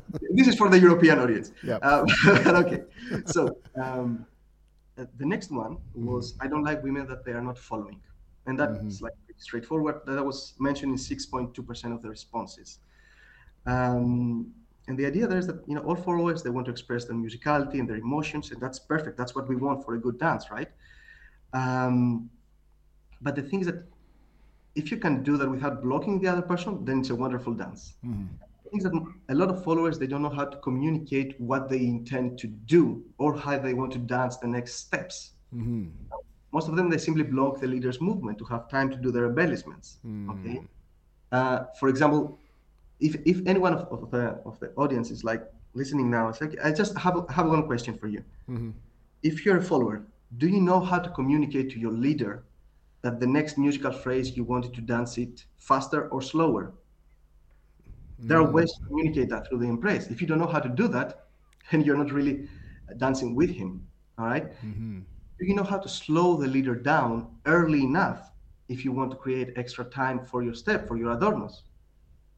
this, is, for the European audience. Yep. Uh, okay, so um, uh, the next one was mm-hmm. I don't like women that they are not following, and that's mm-hmm. like straightforward. That was mentioned in 6.2% of the responses. Um, and the idea there is that you know all followers they want to express their musicality and their emotions, and that's perfect. That's what we want for a good dance, right? Um, but the thing is that if you can do that without blocking the other person, then it's a wonderful dance. Mm-hmm. Things that a lot of followers they don't know how to communicate what they intend to do or how they want to dance the next steps. Mm-hmm. Most of them they simply block the leader's movement to have time to do their embellishments. Mm-hmm. Okay. Uh, for example, if if anyone of, of, the of the audience is like listening now, it's like I just have have one question for you. Mm-hmm. If you're a follower, do you know how to communicate to your leader that the next musical phrase you wanted to dance it faster or slower? There are mm. ways to communicate that through the embrace. If you don't know how to do that, then you're not really dancing with him. All right? mm-hmm. Do you know how to slow the leader down early enough if you want to create extra time for your step, for your adornos?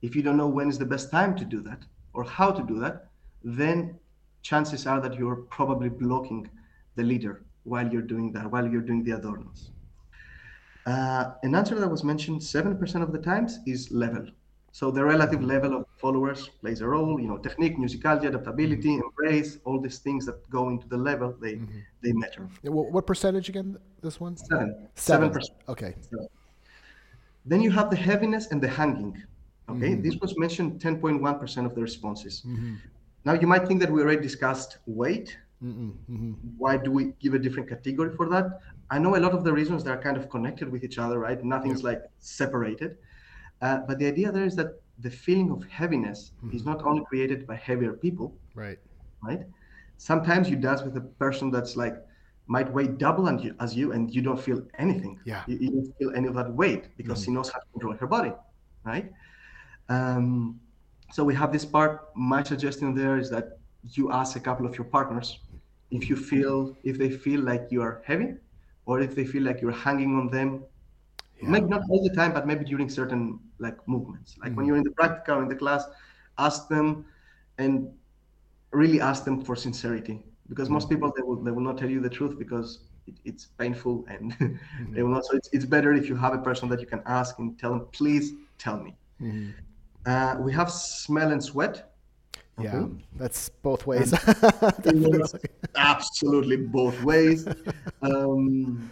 If you don't know when is the best time to do that or how to do that, then chances are that you're probably blocking the leader while you're doing that, while you're doing the adornos. Uh, an answer that was mentioned 7% of the times is level. So the relative level of followers plays a role. You know, technique, musicality, adaptability, mm-hmm. embrace, all these things that go into the level, they mm-hmm. they matter. What percentage again? This one? Seven. Seven percent. Okay. Seven. Then you have the heaviness and the hanging. Okay, mm-hmm. this was mentioned 10.1% of the responses. Mm-hmm. Now you might think that we already discussed weight. Mm-hmm. Why do we give a different category for that? I know a lot of the reasons they are kind of connected with each other, right? Nothing's yeah. like separated. Uh, but the idea there is that the feeling of heaviness mm-hmm. is not only created by heavier people, right? Right. Sometimes you dance with a person that's like might weigh double you, as you, and you don't feel anything. Yeah. You, you don't feel any of that weight because mm-hmm. she knows how to control her body, right? Um, so we have this part. My suggestion there is that you ask a couple of your partners if you feel if they feel like you are heavy or if they feel like you're hanging on them Yeah. maybe not all the time but maybe during certain like movements like when you're in the practical in the class ask them and really ask them for sincerity because most people they will, they will not tell you the truth because it, it's painful and they will not so it's, it's better if you have a person that you can ask and tell them please tell me Mm-hmm. uh, we have smell and sweat Yeah, Okay. that's both ways. Absolutely both ways. Um,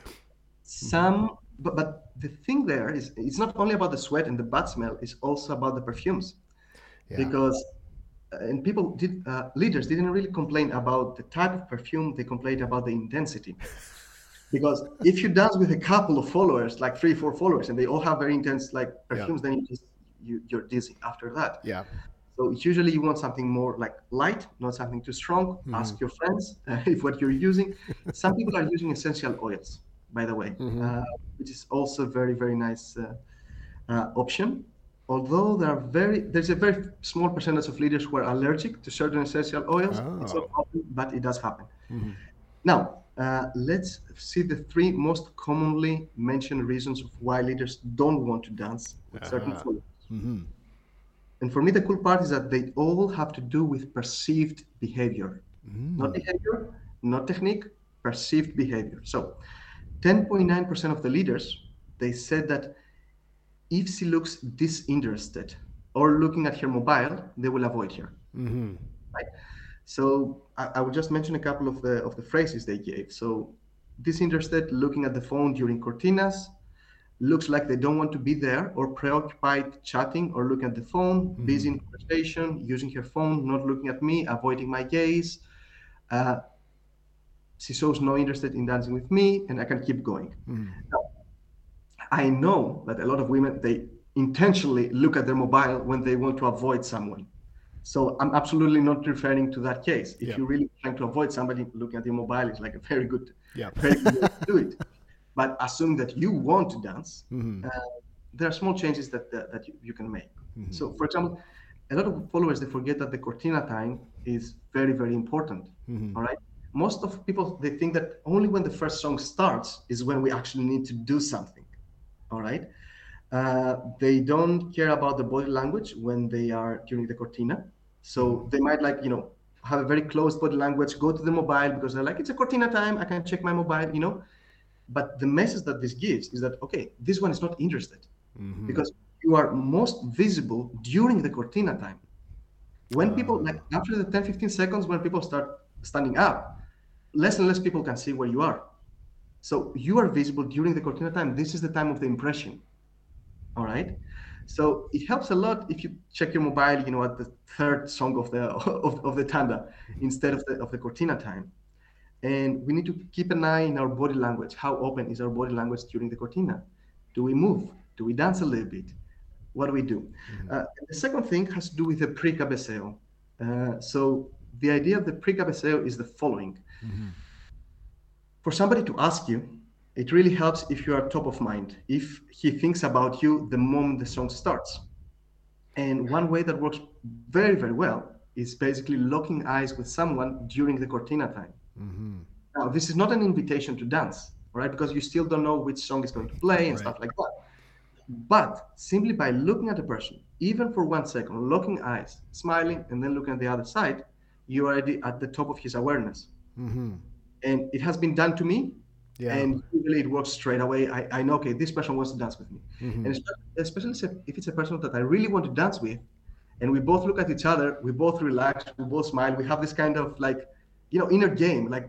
some, but, but the thing there is, it's not only about the sweat and the bad smell; it's also about the perfumes, Yeah. because uh, and people did uh, leaders didn't really complain about the type of perfume; they complained about the intensity. Because if you dance with a couple of followers, like three, four followers, and they all have very intense like perfumes, then you just you, you're dizzy after that. yeah. So it's usually you want something more like light, not something too strong. Ask your friends uh, if what you're using. Some people are using essential oils, by the way, uh, which is also very very nice uh, uh, option. Although there are very there's a very small percentage of leaders who are allergic to certain essential oils. It's not often, but it does happen. Now uh, let's see the three most commonly mentioned reasons of why leaders don't want to dance with certain followers. Mm-hmm. And for me, the cool part is that they all have to do with perceived behavior, Mm. not behavior, not technique, perceived behavior. So, 10.9% of the leaders they said that if she looks disinterested or looking at her mobile, they will avoid her. Mm-hmm. Right? So I, I will just mention a couple of the of the phrases they gave. So disinterested, looking at the phone during cortinas, looks like they don't want to be there, or preoccupied chatting or looking at the phone, busy in conversation, using her phone, not looking at me, avoiding my gaze. Uh, she shows no interest in dancing with me, and I can keep going. Now, I know that a lot of women they intentionally look at their mobile when they want to avoid someone. So I'm absolutely not referring to that case. If Yeah. you're really trying to avoid somebody, looking at your mobile is like a very good, Yeah. very good way to do it. But assume that you want to dance, Mhm. uh, there are small changes that that, that you, you can make. Mm-hmm. So, for example, a lot of followers they forget that the cortina time is very very important. Mm-hmm. all right. Most of people they think that only when the first song starts is when we actually need to do something. All right. Uh, they don't care about the body language when they are during the cortina. So they might like, you know, have a very closed body language, go to the mobile because they're like, it's a cortina time, I can check my mobile, you know. But the message that this gives is that, okay, this one is not interested Mm-hmm. because you are most visible during the cortina time. When people, like after the 10, 15 seconds, when people start standing up, less and less people can see where you are. So you are visible during the cortina time. This is the time of the impression. All right. So it helps a lot if you check your mobile, you know, at the third song of the of, of the tanda instead of the of the cortina time. And we need to keep an eye in our body language. How open is our body language during the cortina? Do we move? Do we dance a little bit? What do we do? Uh, the second thing has to do with the pre-cabeceo. Uh, so the idea of the pre-cabeceo is the following. For somebody to ask you, it really helps if you are top of mind, if he thinks about you the moment the song starts. And one way that works very, very well is basically locking eyes with someone during the cortina time. Mm-hmm. Now, this is not an invitation to dance, right? Because you still don't know which song is going to play and Right. stuff like that. But simply by looking at a person, even for one second, locking eyes, smiling, and then looking at the other side, you are already at the top of his awareness. Mm-hmm. And it has been done to me, Yeah. and usually it works straight away. I, I know, okay, this person wants to dance with me. Mhm. And especially if it's a person that I really want to dance with, and we both look at each other, we both relax, we both smile, we have this kind of like, you know, inner game. Like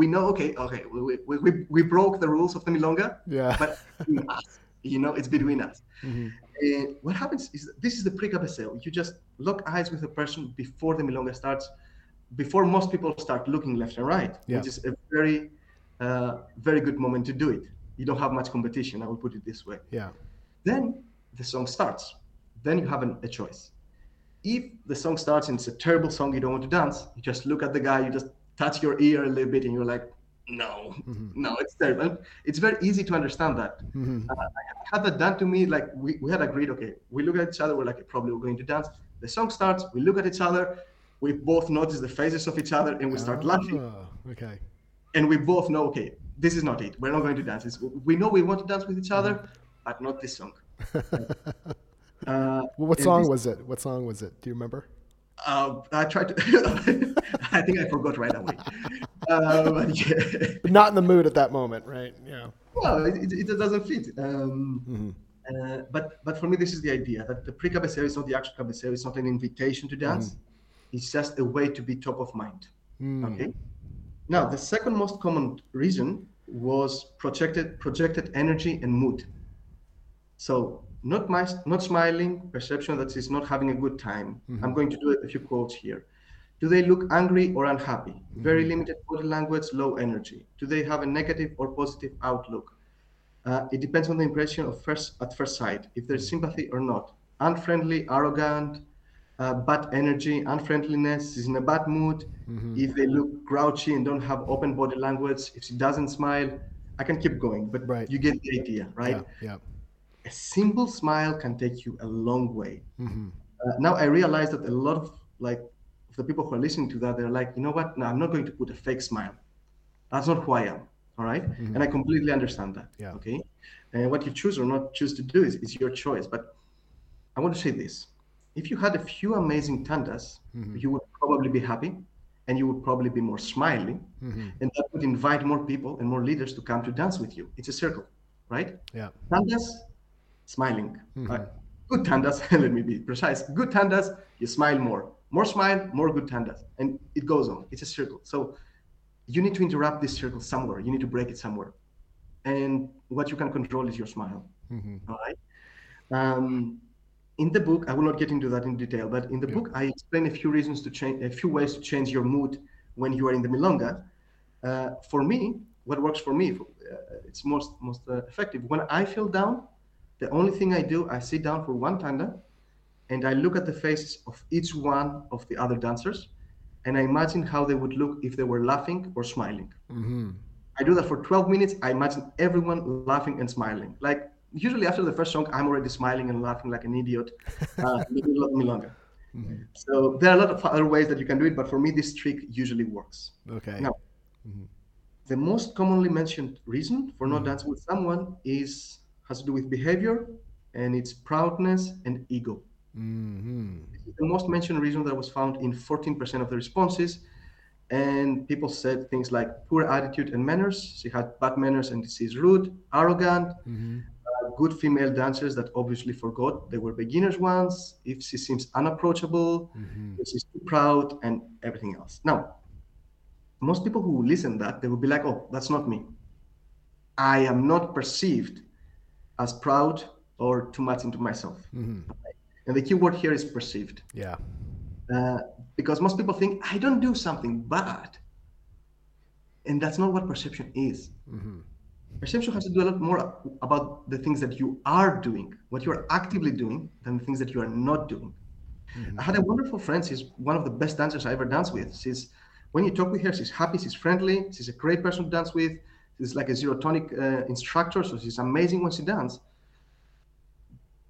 we know, okay, okay, we, we, we, we broke the rules of the milonga, Yeah. but us, you know, it's between us. Mhm. And what happens is this is the pre-cabeceo. You just lock eyes with a person before the milonga starts, before most people start looking left and right, Yeah. which is a very, uh, very good moment to do it. You don't have much competition. I will put it this way. Yeah. Then the song starts. Then you have an, a choice. If the song starts and it's a terrible song, you don't want to dance. You just look at the guy. You just touch your ear a little bit, and you're like, no, no, it's terrible. It's very easy to understand that. Mhm. Uh, I had that done to me. Like we, we had agreed, okay, we look at each other. We're like, probably we're going to dance. The song starts. We look at each other. We both notice the faces of each other and we start laughing. Oh, okay. And we both know, okay, this is not it. We're not going to dance. It's, we know we want to dance with each other, Mm-hmm. but not this song. Uh, Well, what song this- was it? What song was it? Do you remember? Uh, I tried to. I think I forgot right away. Uh, but yeah. Not in the mood at that moment, right? Yeah. Well, it, it, it doesn't fit. Um, Mhm. uh, but but for me, this is the idea that the pre-cabeceo is not the actual cabeceo. It's not an invitation to dance. It's just a way to be top of mind. Mm. Okay. Now, the second most common reason was projected projected energy and mood. So not my, not smiling, perception that is not having a good time. I'm going to do a few quotes here. Do they look angry or unhappy? Very limited body language, low energy. Do they have a negative or positive outlook? Uh, it depends on the impression of first at first sight, if there's sympathy or not. Unfriendly, arrogant, uh, bad energy, unfriendliness, is in a bad mood. If they look grouchy and don't have open body language, if she doesn't smile, I can keep going, but Right. you get the idea, right? Yeah. Yeah. A simple smile can take you a long way. Mhm. Uh, now I realize that a lot of like of the people who are listening to that, they're like, you know what? No, I'm not going to put a fake smile. That's not who I am. All right? And I completely understand that. Yeah. Okay. And what you choose or not choose to do is, is your choice. But I want to say this. If you had a few amazing tandas, you would probably be happy and you would probably be more smiling. And that would invite more people and more leaders to come to dance with you. It's a circle, right? Yeah. Tandas, smiling. Uh, good tandas, let me be precise. Good tandas, you smile more. More smile, more good tandas. And it goes on. It's a circle. So you need to interrupt this circle somewhere. You need to break it somewhere. And what you can control is your smile. All right. Um, in the book, I will not get into that in detail, but in the book, I explain a few reasons to change, a few ways to change your mood when you are in the milonga. Uh, for me, what works for me, uh, it's most most uh, effective. When I feel down, the only thing I do, I sit down for one tanda, and I look at the faces of each one of the other dancers, and I imagine how they would look if they were laughing or smiling. Mm-hmm. I do that for 12 minutes. I imagine everyone laughing and smiling. Like usually after the first song, I'm already smiling and laughing like an idiot. Uh, in the middle of Milonga. So there are a lot of other ways that you can do it, but for me, this trick usually works. Okay. Now, the most commonly mentioned reason for not dancing with someone is has to do with behavior, and it's proudness and ego. Mm-hmm. The most mentioned reason that was found in 14% of the responses, and people said things like poor attitude and manners. She had bad manners and she's rude, arrogant. Good female dancers that obviously forgot they were beginners once. If she seems unapproachable, Mm-hmm. if she's too proud, and everything else. Now, most people who listen that they will be like, "Oh, that's not me. I am not perceived as proud or too much into myself." Mm-hmm. And the key word here is perceived. Yeah. Uh, because most people think I don't do something bad, and that's not what perception is. Mm-hmm. Perception has to do a lot more about the things that you are doing, what you are actively doing, than the things that you are not doing. I had a wonderful friend. She's one of the best dancers I ever danced with. She's when you talk with her, she's happy, she's friendly, she's a great person to dance with. She's like a zero tonic uh, instructor, so she's amazing when she dances.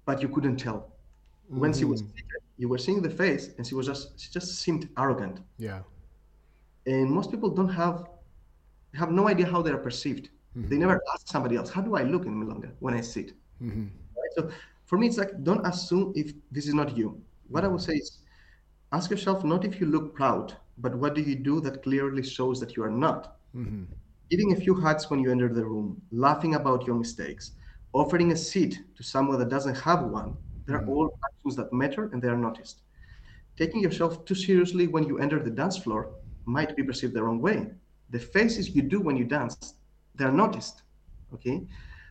But you couldn't tell when she was seated, you were seeing the face, and she was just she just seemed arrogant. Yeah. And most people don't have have no idea how they are perceived. They never ask somebody else, "How do I look in milonga when I sit?" Mm-hmm. Right? So for me, it's like don't assume if this is not you. What I would say is ask yourself not if you look proud, but what do you do that clearly shows that you are not. Mm-hmm. Giving a few hugs when you enter the room, laughing about your mistakes, offering a seat to someone that doesn't have one, they're all actions that matter and they are noticed. Taking yourself too seriously when you enter the dance floor might be perceived the wrong way. The faces you do when you dance, they're noticed. Okay.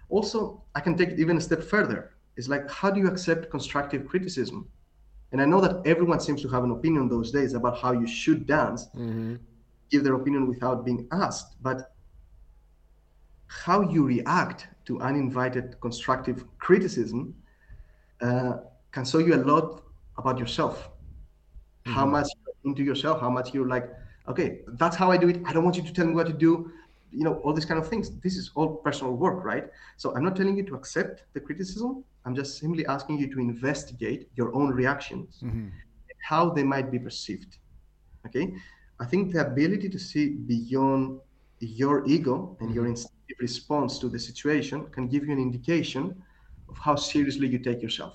Also, I can take it even a step further. It's like, how do you accept constructive criticism? And I know that everyone seems to have an opinion those days about how you should dance, Mm-hmm. give their opinion without being asked. But how you react to uninvited constructive criticism uh, can show you a lot about yourself. How much into yourself, how much you're like, okay, that's how I do it. I don't want you to tell me what to do. You know, all these kind of things. This is all personal work, right? So I'm not telling you to accept the criticism. I'm just simply asking you to investigate your own reactions Mm-hmm. how they might be perceived. Okay, I think the ability to see beyond your ego and your instinctive response to the situation can give you an indication of how seriously you take yourself.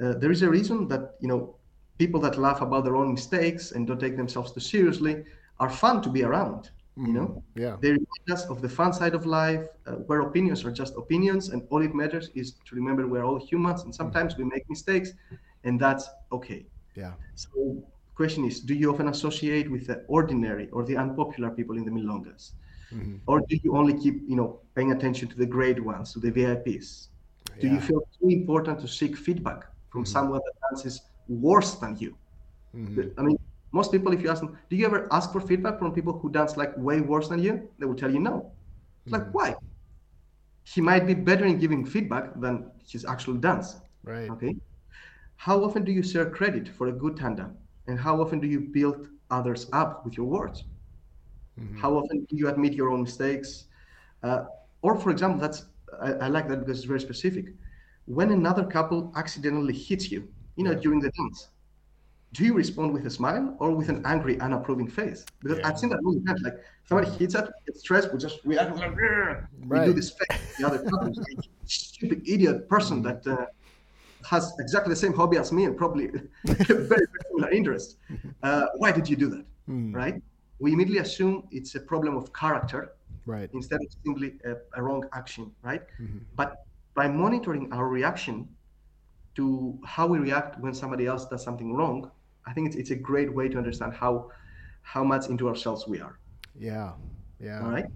Uh, there is a reason that you know people that laugh about their own mistakes and don't take themselves too seriously are fun to be around. You know, mm-hmm. Yeah. they remind us of the fun side of life, uh, where opinions are just opinions, and all it matters is to remember we're all humans, and sometimes mm-hmm. we make mistakes, and that's okay. Yeah. So, question is, do you often associate with the ordinary or the unpopular people in the milongas, mm-hmm. or do you only keep, you know, paying attention to the great ones, to the VIPs? Do you feel too important to seek feedback from someone that dances worse than you? I mean, most people, if you ask them, do you ever ask for feedback from people who dance like way worse than you? They will tell you no. It's like, why? He might be better in giving feedback than his actual dance. Right. Okay. How often do you share credit for a good tanda? And how often do you build others up with your words? How often do you admit your own mistakes? Uh, or, for example, that's I, I like that because it's very specific. When another couple accidentally hits you, you know, during the dance, do you respond with a smile or with an angry, unapproving face? Because I've seen that many times. Like somebody hits us, gets stressed, we just react like, "Grr." we do this face. The other like, stupid idiot person that uh, has exactly the same hobby as me and probably very, very similar interests. Uh, why did you do that? Right? We immediately assume it's a problem of character Right. instead of simply a, a wrong action, right? But by monitoring our reaction to how we react when somebody else does something wrong, I think it's, it's a great way to understand how how much into ourselves we are. Yeah. Yeah. All right.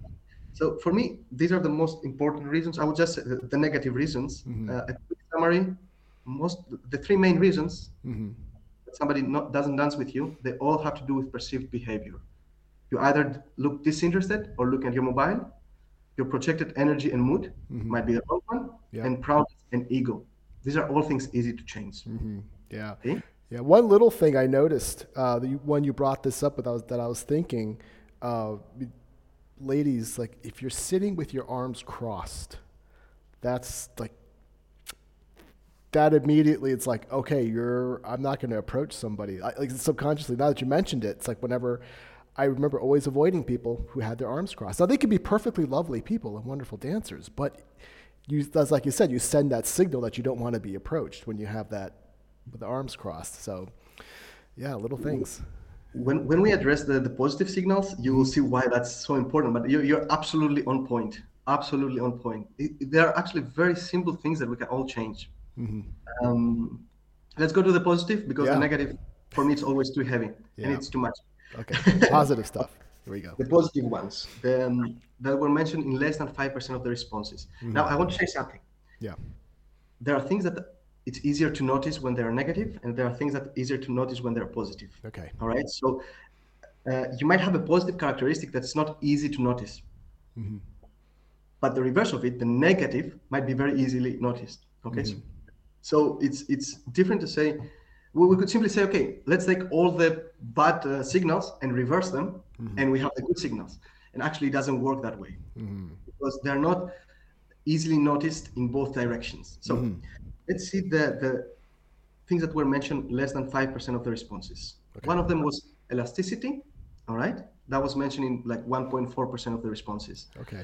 So for me, these are the most important reasons. I would just say the, the negative reasons. Mm-hmm. Uh, a quick summary: most the three main reasons mm-hmm. that somebody not, doesn't dance with you, they all have to do with perceived behavior. You either look disinterested or look at your mobile. Your projected energy and mood mm-hmm. might be the wrong one, Yeah. and proudness and ego. These are all things easy to change. Yeah. Okay? Yeah. One little thing I noticed, uh, the, when you brought this up, that I was, that I was thinking, uh, ladies, like if you're sitting with your arms crossed, that's like, that immediately it's like, okay, you're, I'm not going to approach somebody. I, like subconsciously, now that you mentioned it, it's like whenever, I remember always avoiding people who had their arms crossed. Now they could be perfectly lovely people and wonderful dancers, but you, that's like you said, you send that signal that you don't want to be approached when you have that with the arms crossed. So, yeah, little things. when when we address the, the positive signals, you will see why that's so important. But you're, you're absolutely on point. Absolutely on point. It, there are actually very simple things that we can all change. Um, let's go to the positive because Yeah. the negative, for me, it's always too heavy Yeah. and it's too much. Okay, positive stuff. Here we go. The positive ones the, um, that were mentioned in less than 5% of the responses. Now, I want to say something. Yeah, There are things that it's easier to notice when they're negative, and there are things that are easier to notice when they're positive. okay. All right. So uh, you might have a positive characteristic that's not easy to notice. Mm-hmm. But the reverse of it, the negative, might be very easily noticed. Okay. Mm-hmm. So, so it's it's different to say. We, we could simply say, okay, let's take all the bad uh, signals and reverse them, mm-hmm. and we have the good signals. And actually, it doesn't work that way because they're not easily noticed in both directions. So let's see the the things that were mentioned less than 5% of the responses. One of them was elasticity, all right? That was mentioned in like 1.4% of the responses. Okay.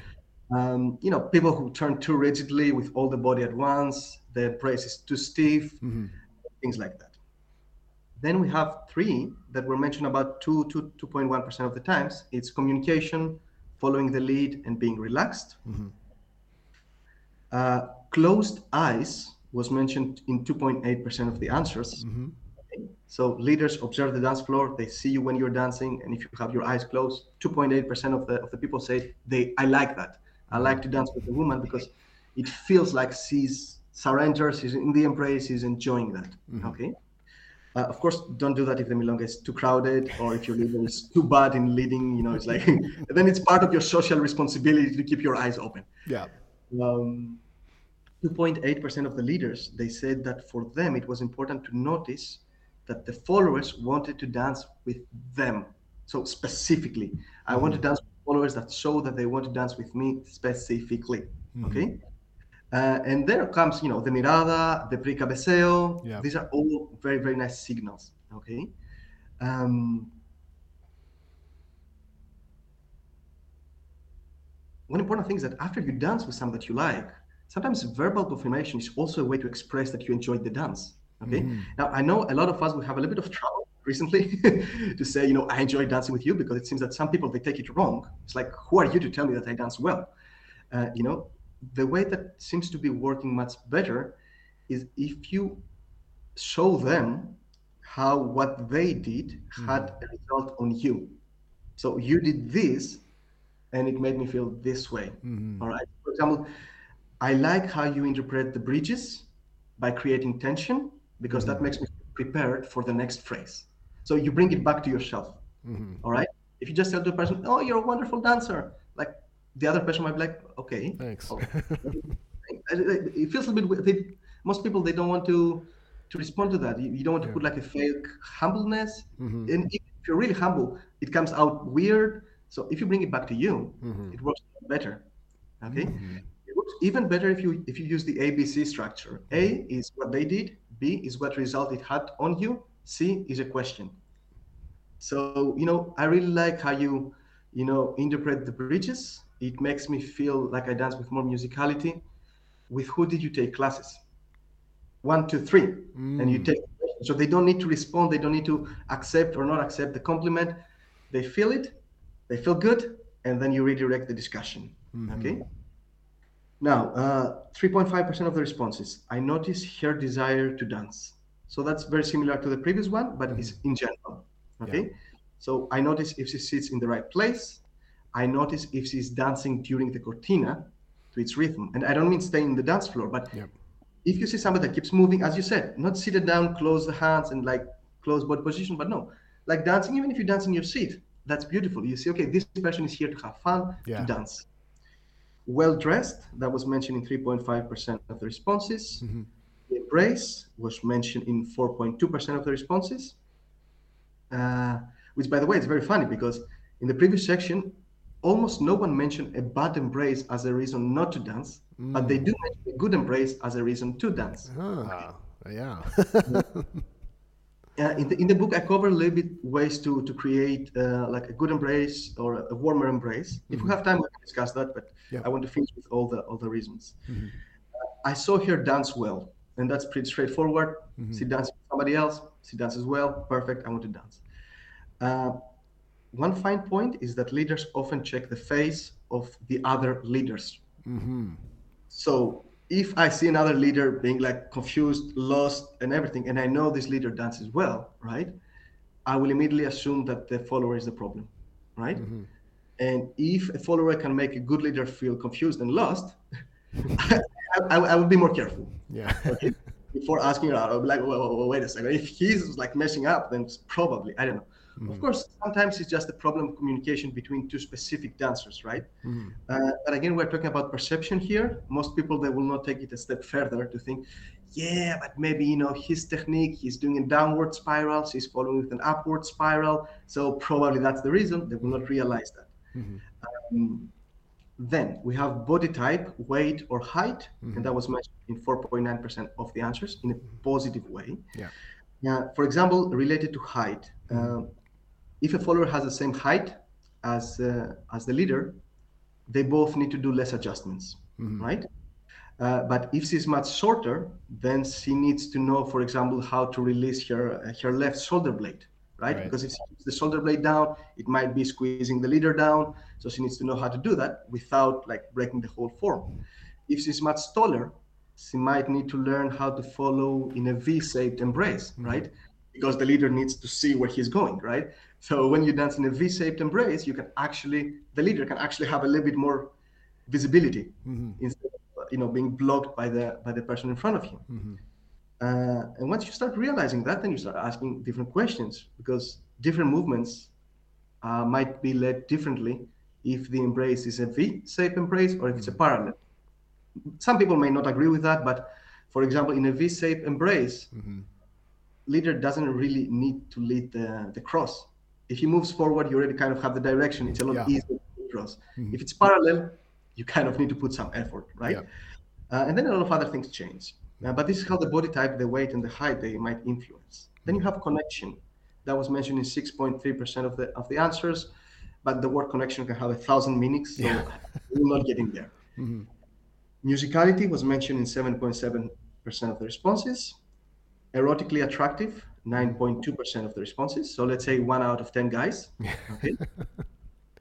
Um, you know, people who turn too rigidly with all the body at once, the brace is too stiff, things like that. Then we have three that were mentioned about 2 to 2.1% of the times. It's communication, following the lead, and being relaxed. Uh, closed eyes was mentioned in 2.8% of the answers. Okay. So leaders observe the dance floor. They see you when you're dancing, and if you have your eyes closed, 2.8% of the of the people say they I like that. I like to dance with a woman because it feels like she's surrenders, she's in the embrace, she's enjoying that. Okay. Uh, of course, don't do that if the milonga is too crowded or if your leader is too bad in leading. You know, it's like then it's part of your social responsibility to keep your eyes open. Yeah. Um, 2.8% of the leaders they said that for them it was important to notice that the followers wanted to dance with them. So specifically, I want to dance with followers that show that they want to dance with me specifically. Okay. Uh, and there comes, you know, the mirada, the precabeceo. Yeah. These are all very, very nice signals. Okay. Um, one important thing is that after you dance with someone that you like, sometimes verbal confirmation is also a way to express that you enjoyed the dance. Okay. Mm. Now I know a lot of us will have a little bit of trouble recently to say, you know, I enjoy dancing with you because it seems that some people they take it wrong. It's like, who are you to tell me that I dance well? Uh, you know, the way that seems to be working much better is if you show them how what they did had mm. a result on you. So you did this and it made me feel this way. Mm-hmm. All right. For example, I like how you interpret the bridges by creating tension because mm-hmm. that makes me prepared for the next phrase. So you bring it back to yourself. Mm-hmm. All right. If you just tell the person, "Oh, you're a wonderful dancer," like the other person might be like, "Okay, thanks." Oh. it feels a bit. They, most people they don't want to to respond to that. You, you don't want to yeah. put like a fake humbleness. Mm-hmm. And if you're really humble, it comes out weird so if you bring it back to you, mm-hmm. it works better. Okay. Even better if you if you use the ABC structure. A is what they did. B is what result it had on you. C is a question. So you know, I really like how you you know interpret the bridges. It makes me feel like I dance with more musicality. With who did you take classes? One, two, three, mm. and you take. So they don't need to respond. They don't need to accept or not accept the compliment. They feel it they feel good, and then you redirect the discussion. Mm-hmm. Okay. Now, uh, 3.5% of the responses. I notice her desire to dance. So that's very similar to the previous one, but mm-hmm. it's in general. Okay. Yeah. So I notice if she sits in the right place. I notice if she's dancing during the cortina to its rhythm. And I don't mean staying in the dance floor, but yeah. if you see somebody that keeps moving, as you said, not seated down, close the hands and like close body position, but no, like dancing, even if you dance in your seat, that's beautiful. You see, okay, this person is here to have fun, yeah. to dance. Well dressed, that was mentioned in 3.5% of the responses. Mm-hmm. Embrace was mentioned in 4.2% of the responses. Uh, which, by the way, it's very funny because in the previous section, almost no one mentioned a bad embrace as a reason not to dance, mm. but they do mention a good embrace as a reason to dance. Ah, yeah. uh, in, the, in the book, I cover a little bit ways to to create uh, like a good embrace or a warmer embrace. Mm-hmm. If we mm-hmm. have time, we can discuss that. But yeah. I want to finish with all the all the reasons. Mm-hmm. Uh, I saw her dance well, and that's pretty straightforward. Mm-hmm. She dances with somebody else. She dances well. Perfect. I want to dance. Uh, one fine point is that leaders often check the face of the other leaders. Mm-hmm. So if I see another leader being like confused, lost, and everything, and I know this leader dances well, right? I will immediately assume that the follower is the problem, right? Mm-hmm. And if a follower can make a good leader feel confused and lost, I, I, I, would be more careful. Yeah. okay? Before asking, I'll be like, wait, wait, wait a second. If he's like messing up, then probably I don't know. Mm-hmm. Of course, sometimes it's just a problem of communication between two specific dancers, right? Mm-hmm. Uh, but again, we're talking about perception here. Most people they will not take it a step further to think, yeah, but maybe you know his technique, he's doing a downward spiral, he's following with an upward spiral, so probably that's the reason. They will not realize that. Mm-hmm. Um, then we have body type, weight, or height, and that was mentioned in 4.9% of the answers in a positive way. Yeah. Yeah. For example, related to height. Uh, if a follower has the same height as uh, as the leader, they both need to do less adjustments, mm-hmm. right? Uh, but if she's much shorter, then she needs to know, for example, how to release her uh, her left shoulder blade, right? right? Because if she puts the shoulder blade down, it might be squeezing the leader down. So she needs to know how to do that without like breaking the whole form. If she's much taller, she might need to learn how to follow in a V-shaped embrace, mm-hmm. right? Because the leader needs to see where he's going, right? So when you dance in a V-shaped embrace, you can actually the leader can actually have a little bit more visibility mm-hmm. instead of you know being blocked by the by the person in front of you. Mm-hmm. Uh, and once you start realizing that, then you start asking different questions because different movements uh, might be led differently if the embrace is a V-shaped embrace or if it's a mm-hmm. parallel. Some people may not agree with that, but for example, in a V-shaped embrace, mm-hmm. leader doesn't really need to lead the, the cross if he moves forward, you already kind of have the direction. It's a lot yeah. easier to cross. Mm-hmm. If it's parallel, you kind of need to put some effort, right? Yeah. Uh, and then a lot of other things change. Uh, but this is how the body type, the weight, and the height they might influence. Then you have connection. That was mentioned in 6.3% of the of the answers, but the word connection can have a thousand meanings, so Yeah. we're not getting there. hmm Musicality was mentioned in 7.7% of the responses. Erotically attractive, 9.2% of the responses. So let's say one out of 10 guys. Okay.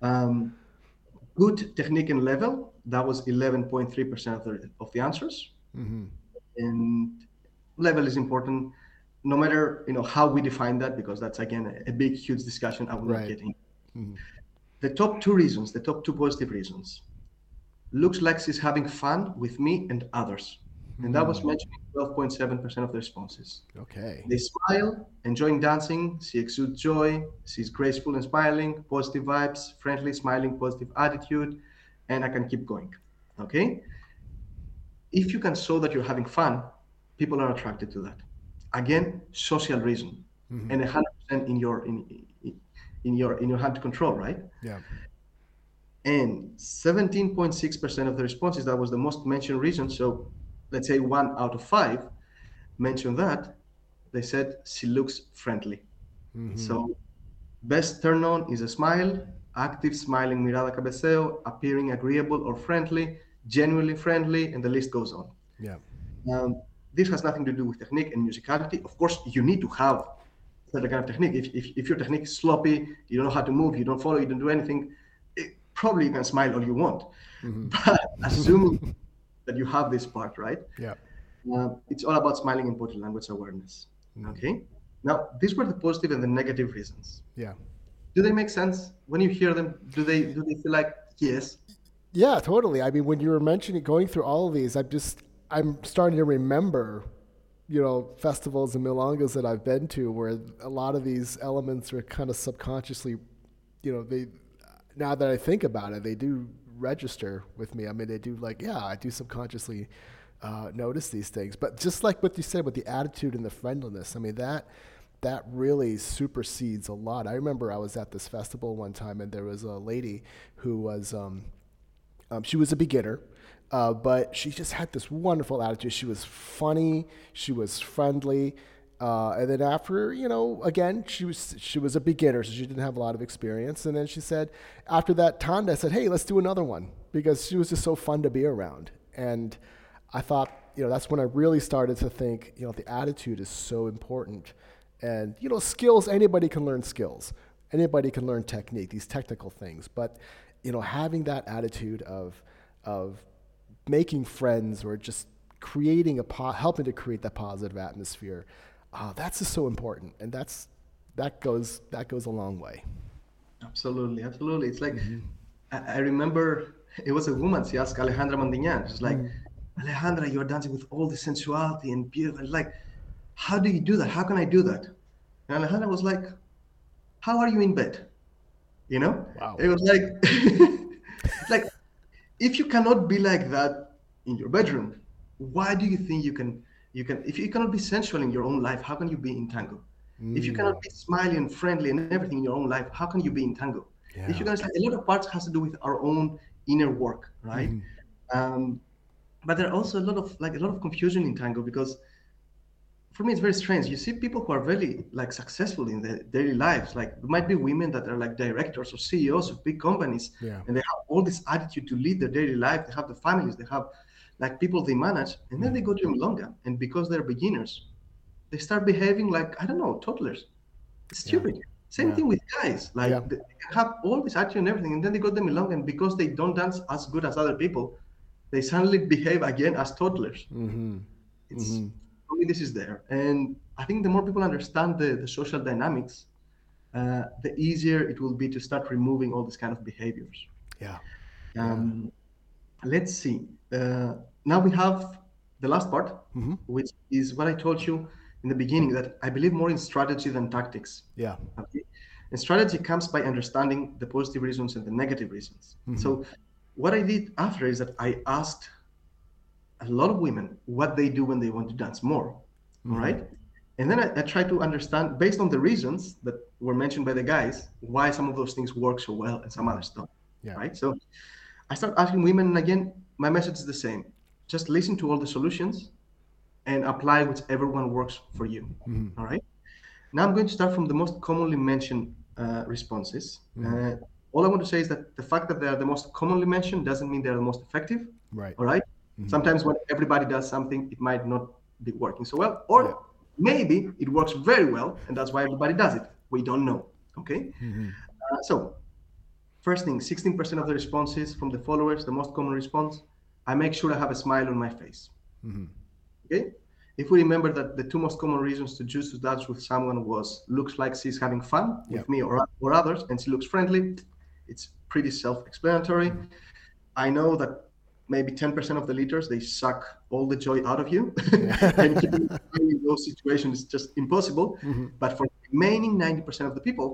um, good technique and level, that was 11.3% of the, of the answers. hmm And level is important, no matter you know how we define that, because that's again a, a big, huge discussion. I will Right. not get in. Mhm. The top two reasons, the top two positive reasons, looks like she's having fun with me and others, and that was mentioned 12.7% of the responses. Okay. They smile, enjoying dancing. She exudes joy. She's graceful and smiling, positive vibes, friendly, smiling, positive attitude, and I can keep going. Okay. If you can show that you're having fun, people are attracted to that. Again, social reason, Mhm. and 100% in your in, in your in your hand to control, right? Yeah. And 17.6% of the responses, that was the most mentioned reason. So let's say one out of five mentioned that. They said she looks friendly. Mhm. So best turn on is a smile, active smiling mirada cabeceo, appearing agreeable or friendly, genuinely friendly, and the list goes on. Yeah. Um, this has nothing to do with technique and musicality. Of course, you need to have certain kind of technique. If, if, if your technique is sloppy, you don't know how to move, you don't follow, you don't do anything, it, probably you can smile all you want. Mhm. But assuming that you have this part, right? Yeah. Uh, it's all about smiling and body language awareness. Mhm. Okay. Now, these were the positive and the negative reasons. Yeah. Do they make sense when you hear them? Do they do they feel like yes? Yeah, totally. I mean, when you were mentioning going through all of these, I'm just I'm starting to remember, you know, festivals and milongas that I've been to where a lot of these elements are kind of subconsciously, you know, they now that I think about it, they do register with me. I mean, they do like, yeah, I do subconsciously uh, notice these things. But just like what you said with the attitude and the friendliness, I mean that that really supersedes a lot. I remember I was at this festival one time, and there was a lady who was. Um, um, she was a beginner, uh, but she just had this wonderful attitude. She was funny. She was friendly. Uh, and then after, you know, again, she was she was a beginner, so she didn't have a lot of experience. And then she said, after that Tanda said, "Hey, let's do another one," because she was just so fun to be around. And I thought, you know, that's when I really started to think, you know, the attitude is so important. And you know, skills. Anybody can learn skills. Anybody can learn technique. These technical things, but you know, having that attitude of of making friends or just creating a po- helping to create that positive atmosphere, uh, that's just so important, and that's that goes that goes a long way. Absolutely, absolutely. It's like I, I remember it was a woman. She asked Alejandra Mantiñán. She's like, Alejandra, you're dancing with all the sensuality and beauty. Like, how do you do that? How can I do that? And Alejandra was like, How are you in bed? You know? Wow. It was like, like, if you cannot be like that in your bedroom, why do you think you can? You can. If you cannot be sensual in your own life, how can you be in tango? If you cannot be smiley and friendly and everything in your own life, how can you be in tango? If you guys like a lot of parts has to do with our own inner work, right? Um, but there are also a lot of like a lot of confusion in tango because for me it's very strange. You see people who are very like successful in their daily lives. Like there might be women that are like directors or CEOs of big companies, Yeah. and they have all this attitude to lead their daily life. They have the families, they have like people they manage, and then they go to Milonga, and because they're beginners, they start behaving like I don't know toddlers. It's stupid. Same Yeah. thing with guys. Like Yeah. they have all this attitude and everything, and then they go to Milonga, and because they don't dance as good as other people, they suddenly behave again as toddlers. Mm-hmm. It's Mhm. for me this is there, and I think the more people understand the, the social dynamics, uh, the easier it will be to start removing all these kind of behaviors. Yeah. Um, let's see. Uh, now we have the last part, Mhm. which is what I told you in the beginning that I believe more in strategy than tactics. Yeah. Okay? And strategy comes by understanding the positive reasons and the negative reasons. So, what I did after is that I asked a lot of women what they do when they want to dance more. All right. And then I, I try to understand, based on the reasons that were mentioned by the guys, why some of those things work so well and some others don't. Yeah. Right. So, I start asking women, and again, my message is the same just listen to all the solutions and apply whichever one works for you. All right. Now I'm going to start from the most commonly mentioned uh, responses. Mhm. Uh, all I want to say is that the fact that they are the most commonly mentioned doesn't mean they're the most effective. Right. All right? Mhm. Sometimes when everybody does something, it might not be working so well, or Yeah. maybe it works very well, and that's why everybody does it. We don't know. Okay. Mhm. Uh, so, first thing, 16% of the responses from the followers, the most common response, I make sure I have a smile on my face. Mhm. Okay. If we remember that the two most common reasons to choose to dance with someone was looks like she's having fun Yeah. with me or, or others, and she looks friendly, it's pretty self-explanatory. I know that maybe 10% of the leaders they suck all the joy out of you, and keeping you in those situations is just impossible. Mhm. But for the remaining 90% of the people,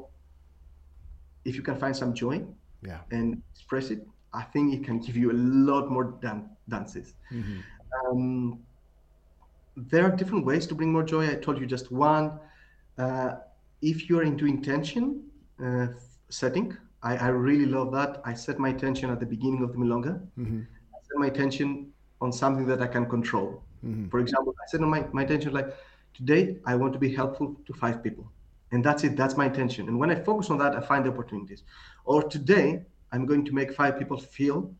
if you can find some joy Yeah. and express it, I think it can give you a lot more dan- dances. Mhm. Um, there are different ways to bring more joy. I told you just one. Uh, if you're into intention uh, setting, I, I really love that. I set my intention at the beginning of the milonga. Mhm. I set my intention on something that I can control. Mhm. For example, I set my, my intention like today I want to be helpful to five people. And that's it. That's my intention. And when I focus on that, I find the opportunities. Or today I'm going to make five people feel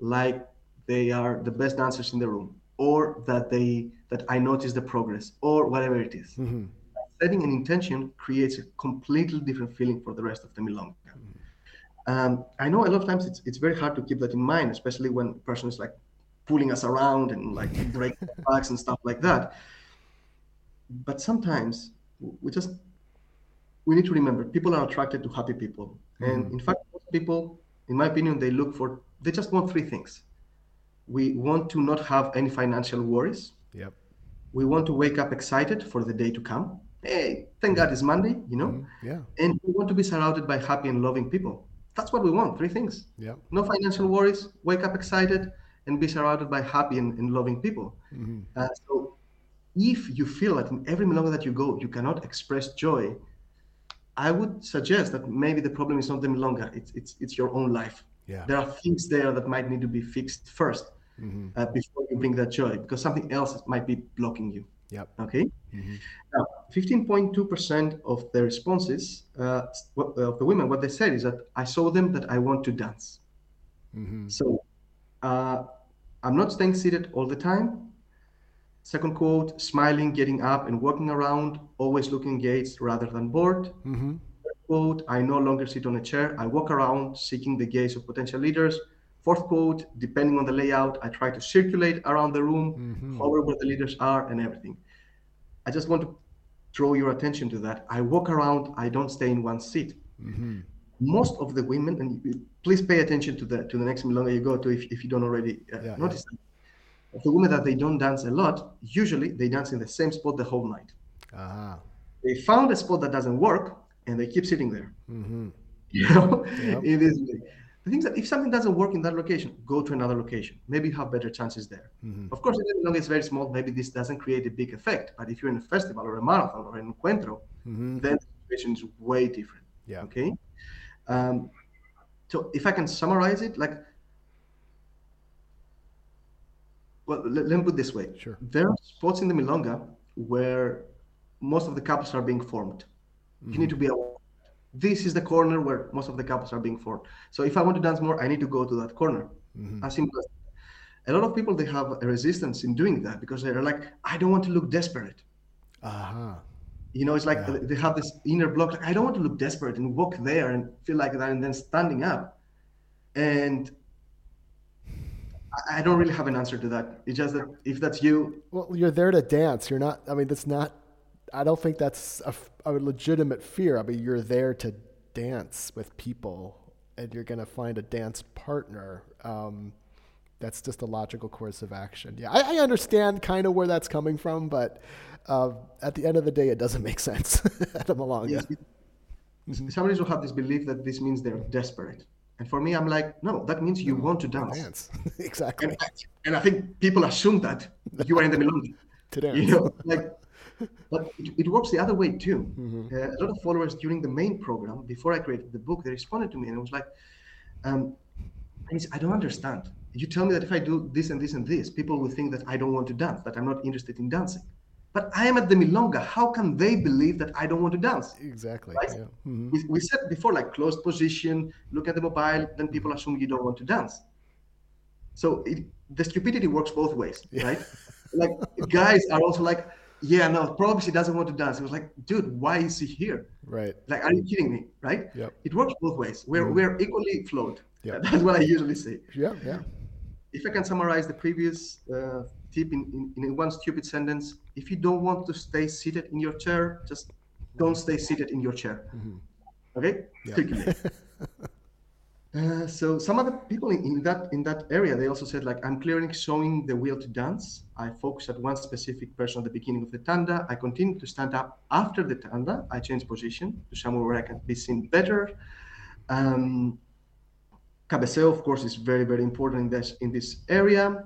like they are the best dancers in the room, or that they that I notice the progress, or whatever it is. Mhm. Setting an intention creates a completely different feeling for the rest of the milonga. Um, I know a lot of times it's it's very hard to keep that in mind, especially when a person is like pulling us around and like breaking backs and stuff like that. But sometimes we just we need to remember people are attracted to happy people, and Mhm. in fact, most people, in my opinion, they look for they just want three things. We want to not have any financial worries. Yep. We want to wake up excited for the day to come. Hey, thank God it's Monday, you know. Mhm. Yeah. And we want to be surrounded by happy and loving people. That's what we want. Three things. Yep. No financial worries, wake up excited, and be surrounded by happy and, and loving people. Mhm. Uh, so if you feel that in every moment that you go, you cannot express joy, I would suggest that maybe the problem is not the milonga, it's, it's, it's your own life. Yeah. There are things there that might need to be fixed first Mhm. uh, before you bring that joy, because something else might be blocking you. Yep. Okay. Mhm. Now, 15.2% of the responses uh, of the women, what they said is that I saw them that I want to dance. Mhm. So uh, I'm not staying seated all the time. Second quote, smiling, getting up and walking around, always looking engaged rather than bored. Mhm. Third quote, I no longer sit on a chair. I walk around seeking the gaze of potential leaders. Fourth quote, depending on the layout, I try to circulate around the room, Mhm. hover where the leaders are and everything. I just want to draw your attention to that. I walk around, I don't stay in one seat. Mhm. Most of the women, and please pay attention to the to the next milonga you go to if, if you don't already uh, Yeah, notice that. The women that they don't dance a lot, usually they dance in the same spot the whole night. Aha. They found a spot that doesn't work and they keep sitting there. Mhm. You know, Yep. it is. The thing is that if something doesn't work in that location, go to another location. Maybe you have better chances there. Mhm. Of course, the milonga is very small, maybe this doesn't create a big effect. But if you're in a festival or a marathon or an encuentro, Mhm. then the situation is way different. Yeah. Okay. Um, so if I can summarize it, like, well, let, let me put it this way: Sure. there are spots in the milonga where most of the couples are being formed. You need to be aware. This is the corner where most of the couples are being formed. So if I want to dance more, I need to go to that corner. Mhm. As simple as a lot of people they have a resistance in doing that because they're like, I don't want to look desperate. Aha. You know, it's like Yeah. they have this inner block. Like, I don't want to look desperate and walk there and feel like that, and then standing up. And I- don't really have an answer to that. It's just that if that's you, Well, you're there to dance. You're not. I mean, that's not. I don't think that's a, a legitimate fear. I mean, you're there to dance with people, and you're going to find a dance partner. Um, that's just a logical course of action. Yeah, I, I understand kind of where that's coming from, but uh, at the end of the day, it doesn't make sense at a milonga. yes, it- somebody will have this belief that this means they're desperate. And for me, I'm like, no, that means you want to dance. Dance, exactly. And, and I think people assume that you are in the milonga. to dance. you know like but it, it works the other way too Mhm. uh, a lot of followers during the main program before i created the book they responded to me and it was like um, i don't understand you tell me that if i do this and this and this people will think that i don't want to dance that i'm not interested in dancing but I am at the milonga. How can they believe that I don't want to dance? Exactly. Right? Yeah. Mhm. We, we said before, like closed position, look at the mobile, then people assume you don't want to dance. So it, the stupidity works both ways, Yeah. right? Like guys are also like, yeah, no, probably she doesn't want to dance. It was like, dude, why is she here? Right. Like, are you kidding me? Right? Yep. It works both ways. We're Mhm. we're equally flawed. Yeah. That's what I usually say. Yeah. Yeah. If I can summarize the previous uh, tip in, in, in one stupid sentence, if you don't want to stay seated in your chair, just don't stay seated in your chair. Mhm. Okay? Yeah. Uh, so some other people in, in that in that area they also said like I'm clearly showing the will to dance. I focus at one specific person at the beginning of the tanda. I continue to stand up after the tanda. I change position to somewhere where I can be seen better. Um, cabeceo, of course, is very very important in this in this area.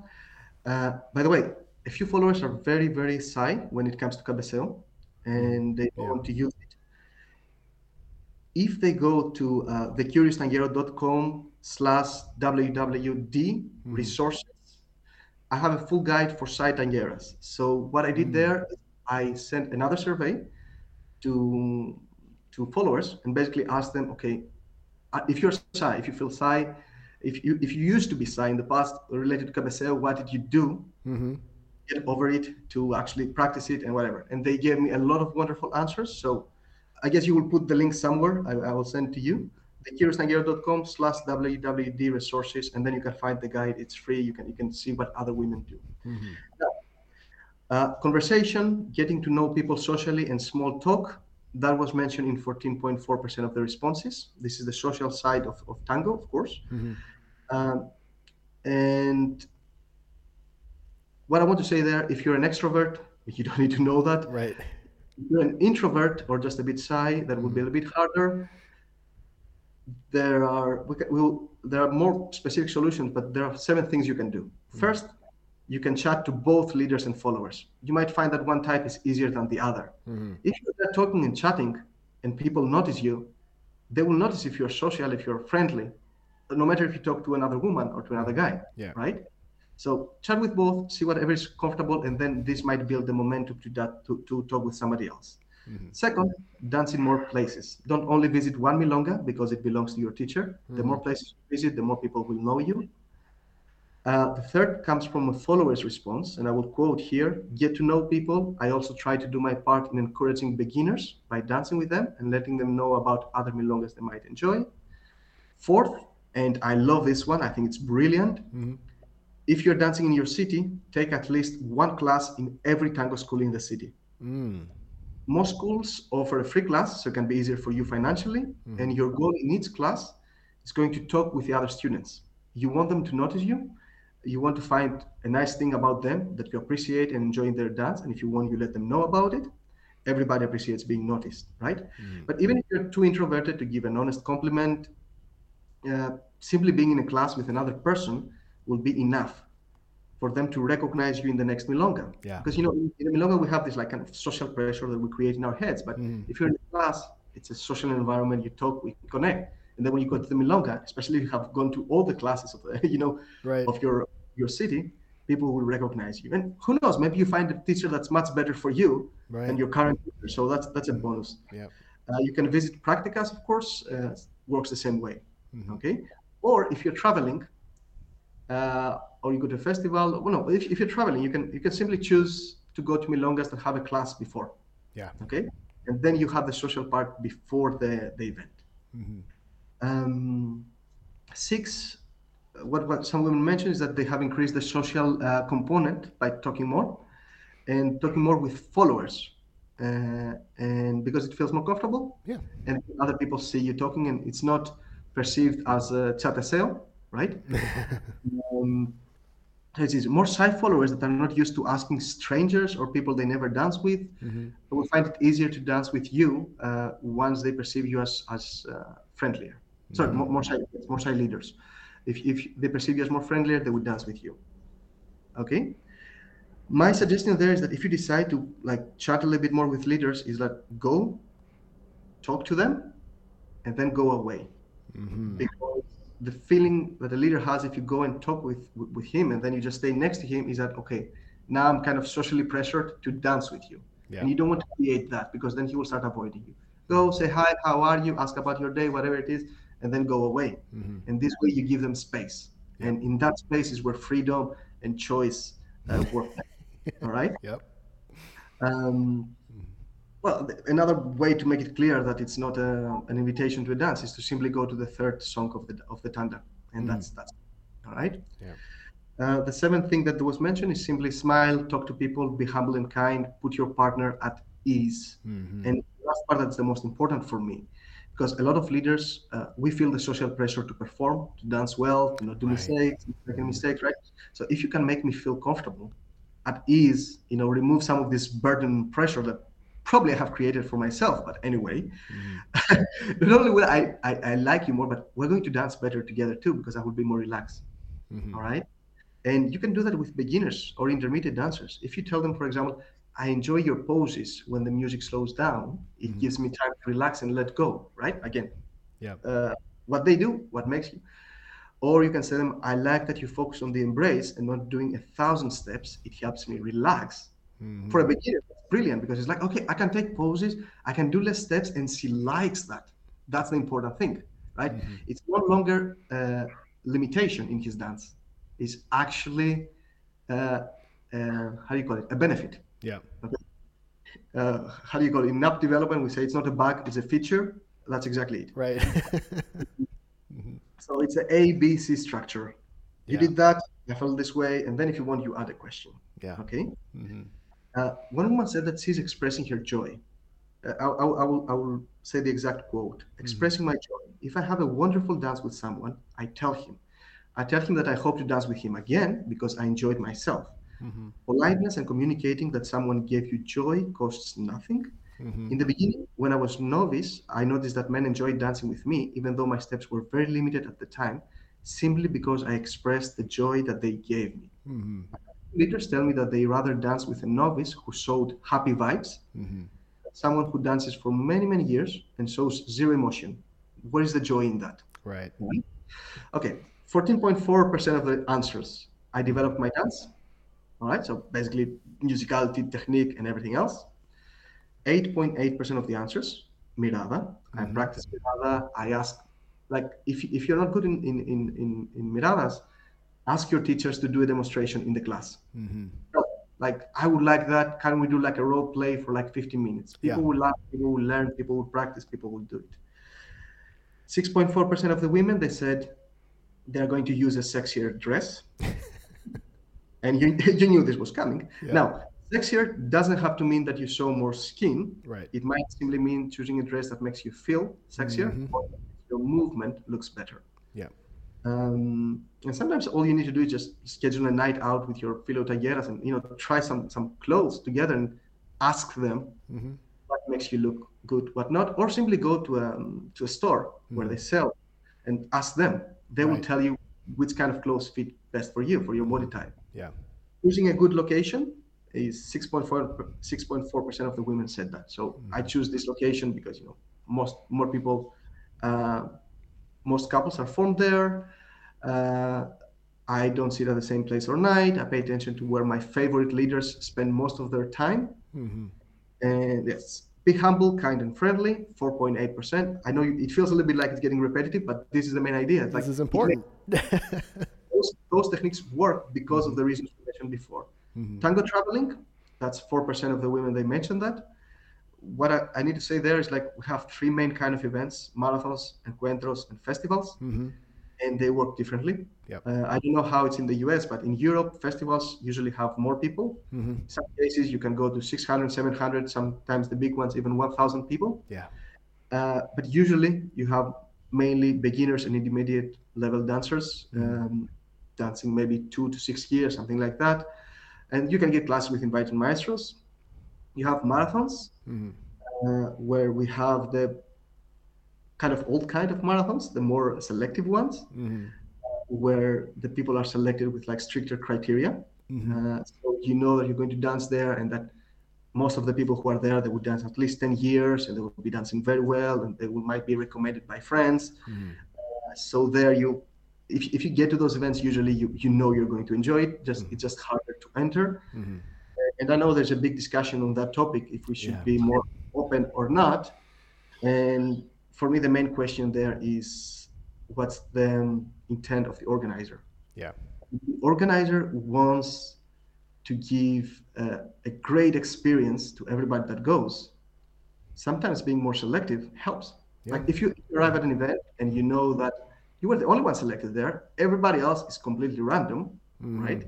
Uh, by the way, a few followers are very very shy when it comes to cabeceo, and they don't Yeah. want to use it if they go to uh, thecurioustanguero.com slash wwd resources, I have a full guide for site tangueras. So what I did Mm. there, I sent another survey to to followers and basically asked them, okay, uh, if you're shy, if you feel shy, if you if you used to be shy in the past related to cabeceo, what did you do Mm-hmm. get over it to actually practice it and whatever. And they gave me a lot of wonderful answers. So I guess you will put the link somewhere. I, I will send to you. thecurioustanguero.com slash wwd resources, and then you can find the guide. It's free. You can you can see what other women do. Mm-hmm. Uh, conversation, getting to know people socially, and small talk. That was mentioned in 14.4% of the responses. This is the social side of, of Tango, of course. Mm-hmm. Um, and what I want to say there, if you're an extrovert, you don't need to know that. Right. If you're an introvert or just a bit shy, that would be a little bit harder. There are we can, we'll, there are more specific solutions, but there are seven things you can do. First, you can chat to both leaders and followers. You might find that one type is easier than the other. Mm-hmm. If you're talking and chatting, and people notice you, they will notice if you're social, if you're friendly, no matter if you talk to another woman or to another guy Yeah. right? So chat with both, see whatever is comfortable, and then this might build the momentum to that to, to talk with somebody else. Mhm. Second, dance in more places. Don't only visit one milonga because it belongs to your teacher. The more places you visit, the more people will know you. Uh, the third comes from a follower's response, and I will quote here Get to know people. I also try to do my part in encouraging beginners by dancing with them and letting them know about other milongas they might enjoy. Fourth, and I love this one, I think it's brilliant. Mhm. If you're dancing in your city, take at least one class in every tango school in the city. Mm. Most schools offer a free class, so it can be easier for you financially. And your goal in each class is going to talk with the other students. You want them to notice you. You want to find a nice thing about them that you appreciate and enjoy in their dance. And if you want, you let them know about it. Everybody appreciates being noticed, right? But even if you're too introverted to give an honest compliment, uh, simply being in a class with another person will be enough for them to recognize you in the next milonga. Yeah. Because you know, in, in milonga we have this like kind of social pressure that we create in our heads. But Mhm. if you're in a class, it's a social environment. You talk, we connect, and then when you go to the milonga, especially if you have gone to all the classes of the, you know Right. of your your city, people will recognize you. And who knows, maybe you find a teacher that's much better for you Right. than your current teacher. So that's that's a bonus. Yep. Uh, you can visit practicas, of course, uh, works the same way. Mhm. Okay. Or if you're traveling, uh, or you go to a festival, well, no, if, if you're traveling, you can you can simply choose to go to milongas that have a class before. Yeah. Okay. And then you have the social part before the, the event. Mhm. Um, six, what, what some women mention is that they have increased the social uh, component by talking more and talking more with followers. Uh, and because it feels more comfortable Yeah. and other people see you talking and it's not perceived as uh chat a chateseo, right? um, it is more shy followers that are not used to asking strangers or people they never dance with Mhm. will find it easier to dance with you uh, once they perceive you as as uh, friendlier. Sorry, more, more shy, more shy leaders. If if they perceive you as more friendlier, they would dance with you. Okay. My suggestion there is that if you decide to like chat a little bit more with leaders, is that go, talk to them, and then go away Mhm. because the feeling that the leader has if you go and talk with with him and then you just stay next to him is that okay now I'm kind of socially pressured to dance with you. Yeah. And you don't want to create that because then he will start avoiding you. Go say hi, how are you? Ask about your day, whatever it is, and then go away. Mhm. And this way you give them space. And in that space is where freedom and choice uh, work. All right. Yep. Um, well, another way to make it clear that it's not a, an invitation to a dance is to simply go to the third song of the of the tanda, and that's that's all right. Yeah. Uh, the seventh thing that was mentioned is simply smile, talk to people, be humble and kind, put your partner at ease. Mhm. And the last part that's the most important for me, because a lot of leaders uh, we feel the social pressure to perform, to dance well, to not do Right. mistakes, making mistakes, right? So if you can make me feel comfortable, at ease, you know, remove some of this burden pressure that probably have created for myself. But anyway, not only will I, I I like you more, but we're going to dance better together too because I will be more relaxed. Mhm. All right. And you can do that with beginners or intermediate dancers. If you tell them, for example, I enjoy your poses when the music slows down, it Mhm. gives me time to relax and let go, right? Again, Yeah. uh, what they do, what makes you. Or you can say them, I like that you focus on the embrace and not doing a thousand steps. It helps me relax. Mhm. For a beginner, brilliant because it's like, okay, I can take poses, I can do less steps, and she likes that. That's the important thing, right? Mhm. It's no longer a limitation in his dance. It's actually, uh, uh, how do you call it? A benefit. Yeah. Uh, how do you call it? In app development, we say it's not a bug, it's a feature. That's exactly it. Right. So it's a A, B, C structure. You Yeah. did that, I felt this way, and then if you want, you add a question. yeah. Okay. Mhm. Uh, one woman said that she's expressing her joy. Uh, I, I, I will, I will say the exact quote expressing my joy. If I have a wonderful dance with someone, I tell him. I tell him that I hope to dance with him again because I enjoyed myself. Mhm. Politeness and communicating that someone gave you joy costs nothing. Mhm. In the beginning, when I was novice, I noticed that men enjoyed dancing with me, even though my steps were very limited at the time, simply because I expressed the joy that they gave me. Mhm. Leaders tell me that they rather dance with a novice who showed happy vibes Mhm. someone who dances for many, many years and shows zero emotion. Where is the joy in that? Right. Okay, 14.4% of the answers. I developed my dance. All right, so basically musicality, technique, and everything else. 8.8% of the answers, mirada. I Mhm. practice mirada. I ask, like, if, if you're not good in, in, in, in, in miradas, ask your teachers to do a demonstration in the class. Mhm. like I would like that. Can we do like a role play for like 15 minutes? People Yeah. will laugh, people will learn, people will practice, people will do it. 6.4% of the women they said they're going to use a sexier dress. and you, you knew this was coming. Yeah. Now, sexier doesn't have to mean that you show more skin. Right. It might simply mean choosing a dress that makes you feel sexier Mhm. or your movement looks better. Yeah. Um, and sometimes all you need to do is just schedule a night out with your fellow tangueras and you know try some some clothes together and ask them Mhm. what makes you look good, what not, or simply go to a to a store where they sell and ask them. They will tell you which kind of clothes fit best for you for your body type. Yeah. Choosing a good location is 6.4 6.4% of the women said that. So I choose this location because you know most more people uh, most couples are formed there. Uh, I don't sit at the same place all night. I pay attention to where my favorite leaders spend most of their time. Mhm. And yes, be humble, kind, and friendly. 4.8%. I know it feels a little bit like it's getting repetitive, but this is the main idea. It's This like is important. those, those techniques work because of the reasons we mentioned before. Mhm. Tango traveling, that's 4% of the women they mentioned that. What I, I need to say there is like we have three main kind of events, marathons, encuentros, and festivals, Mhm. And they work differently. Yep. Uh, I don't know how it's in the US, but in Europe, festivals usually have more people. Mhm. Some cases, you can go to 600, 700, sometimes the big ones, even 1,000 people. Yeah. Uh, but usually you have mainly beginners and intermediate level dancers um, dancing maybe two to six years, something like that. And you can get classes with invited maestros. You have marathons Mhm. uh, where we have the kind of old kind of marathons, the more selective ones, Mhm. where the people are selected with like stricter criteria. Mhm. Uh, so you know that you're going to dance there and that most of the people who are there they would dance at least 10 years and they will be dancing very well and they will, might be recommended by friends Mhm. Uh, so there you if, if you get to those events, usually you, you know you're going to enjoy it. Just mm-hmm. it's just harder to enter. Mm-hmm. And I know there's a big discussion on that topic if we should yeah. be more open or not. And for me, the main question there is what's the intent of the organizer? Yeah. The organizer wants to give a, a great experience to everybody that goes. Sometimes being more selective helps. Yeah. Like if you arrive at an event and you know that you were the only one selected there, everybody else is completely random, mm. right?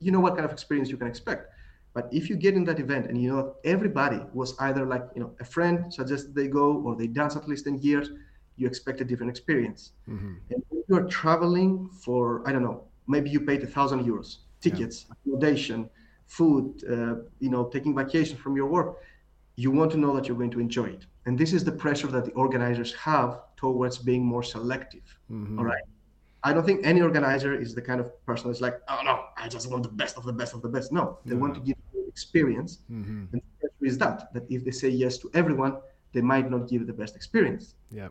You know what kind of experience you can expect. But if you get in that event and you know everybody was either like you know a friend suggested they go or they dance at least ten years, you expect a different experience. Mm-hmm. And if you are traveling for I don't know, maybe you paid a thousand euros, tickets, yeah. accommodation, food, uh, you know, taking vacation from your work, you want to know that you're going to enjoy it. And this is the pressure that the organizers have towards being more selective. Mm-hmm. All right. I don't think any organizer is the kind of person that's like, oh no, I just want the best of the best of the best. No, they want to give you experience. Mm-hmm. And the pressure is that, that if they say yes to everyone, they might not give the best experience. Yeah.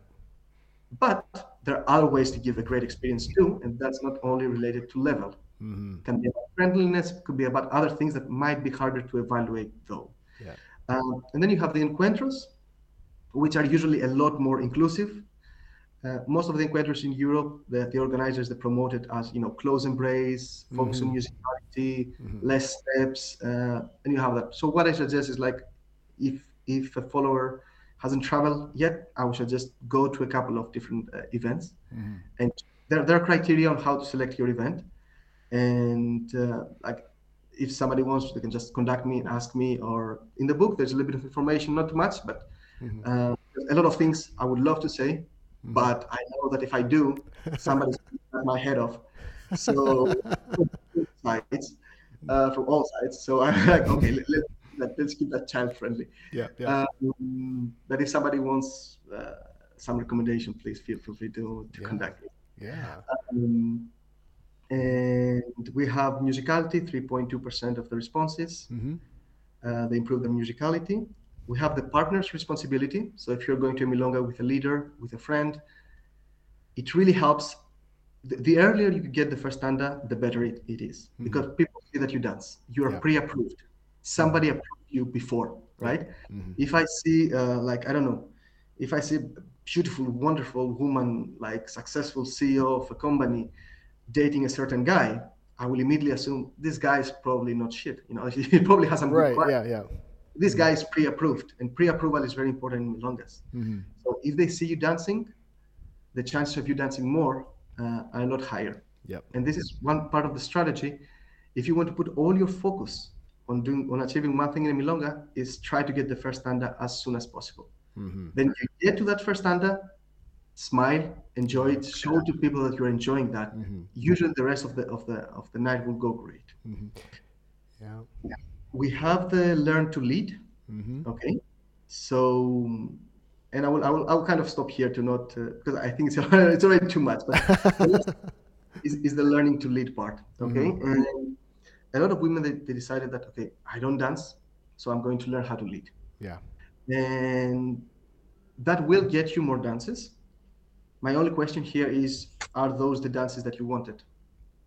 But there are other ways to give a great experience too, and that's not only related to level. Mm-hmm. Can be about friendliness, could be about other things that might be harder to evaluate though. Yeah. Um, and then you have the encuentros, which are usually a lot more inclusive. Uh, most of the encuentros in Europe, the, the organizers they promote it as you know close embrace, focus mm-hmm. on musicality, mm-hmm. less steps, uh, and you have that. So what I suggest is like, if if a follower hasn't traveled yet, I would suggest go to a couple of different uh, events, mm-hmm. and there there are criteria on how to select your event, and uh, like if somebody wants, they can just contact me and ask me. Or in the book, there's a little bit of information, not too much, but mm-hmm. uh, a lot of things I would love to say but I know that if I do, somebody's to my head off. So sides, uh, from all sides. So I'm like, okay, let, let, let, us keep that child friendly. Yeah. yeah. Um, but if somebody wants uh, some recommendation, please feel, free to, to yeah. contact me. Yeah. Um, and we have musicality, 3.2% of the responses. Mm-hmm. Uh, they improve the musicality we have the partner's responsibility. So if you're going to milonga with a leader, with a friend, it really helps. The, the earlier you get the first tanda, the better it, it is mm-hmm. because people see that you dance. You are yeah. pre-approved. Somebody approved you before, right? Mm-hmm. If I see, uh, like I don't know, if I see a beautiful, wonderful woman, like successful CEO of a company, dating a certain guy, I will immediately assume this guy is probably not shit. You know, he probably has some right. Yeah, yeah this guy is pre-approved, and pre-approval is very important in milongas. Mm-hmm. So if they see you dancing, the chances of you dancing more uh, are a lot higher. Yep. And this is one part of the strategy. If you want to put all your focus on doing on achieving one thing in a milonga, is try to get the first tanda as soon as possible. Mm-hmm. Then you get to that first tanda, smile, enjoy it, show to people that you're enjoying that. Mm-hmm. Usually, the rest of the of the of the night will go great. Mm-hmm. Yeah. yeah we have the learn to lead. Mm-hmm. Okay, so and I will, I will I will kind of stop here to not because uh, I think it's it's already too much. But is, is the learning to lead part. Okay, mm-hmm. and a lot of women they, they decided that okay I don't dance, so I'm going to learn how to lead. Yeah, and that will get you more dances. My only question here is: Are those the dances that you wanted?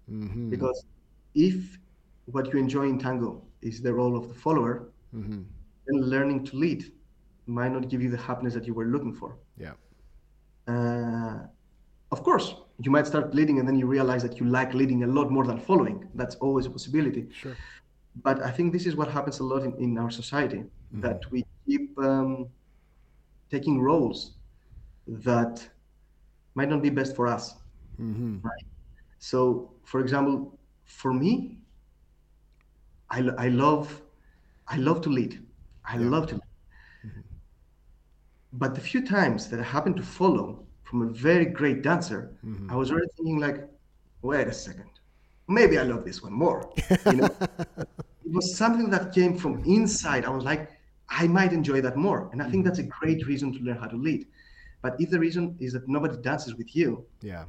Mm-hmm. Because if what you enjoy in tango is the role of the follower, mm-hmm. then learning to lead might not give you the happiness that you were looking for. Yeah. Uh, of course, you might start leading and then you realize that you like leading a lot more than following. That's always a possibility. Sure. But I think this is what happens a lot in, in our society mm-hmm. that we keep um, taking roles that might not be best for us. Mm-hmm. Right. So, for example, for me, I, I love I love to lead. I yeah. love to lead. Mm-hmm. But the few times that I happened to follow from a very great dancer, mm-hmm. I was already thinking like, wait a second, maybe I love this one more. You know, it was something that came from inside. I was like, I might enjoy that more, and I think mm-hmm. that's a great reason to learn how to lead. But if the reason is that nobody dances with you, yeah,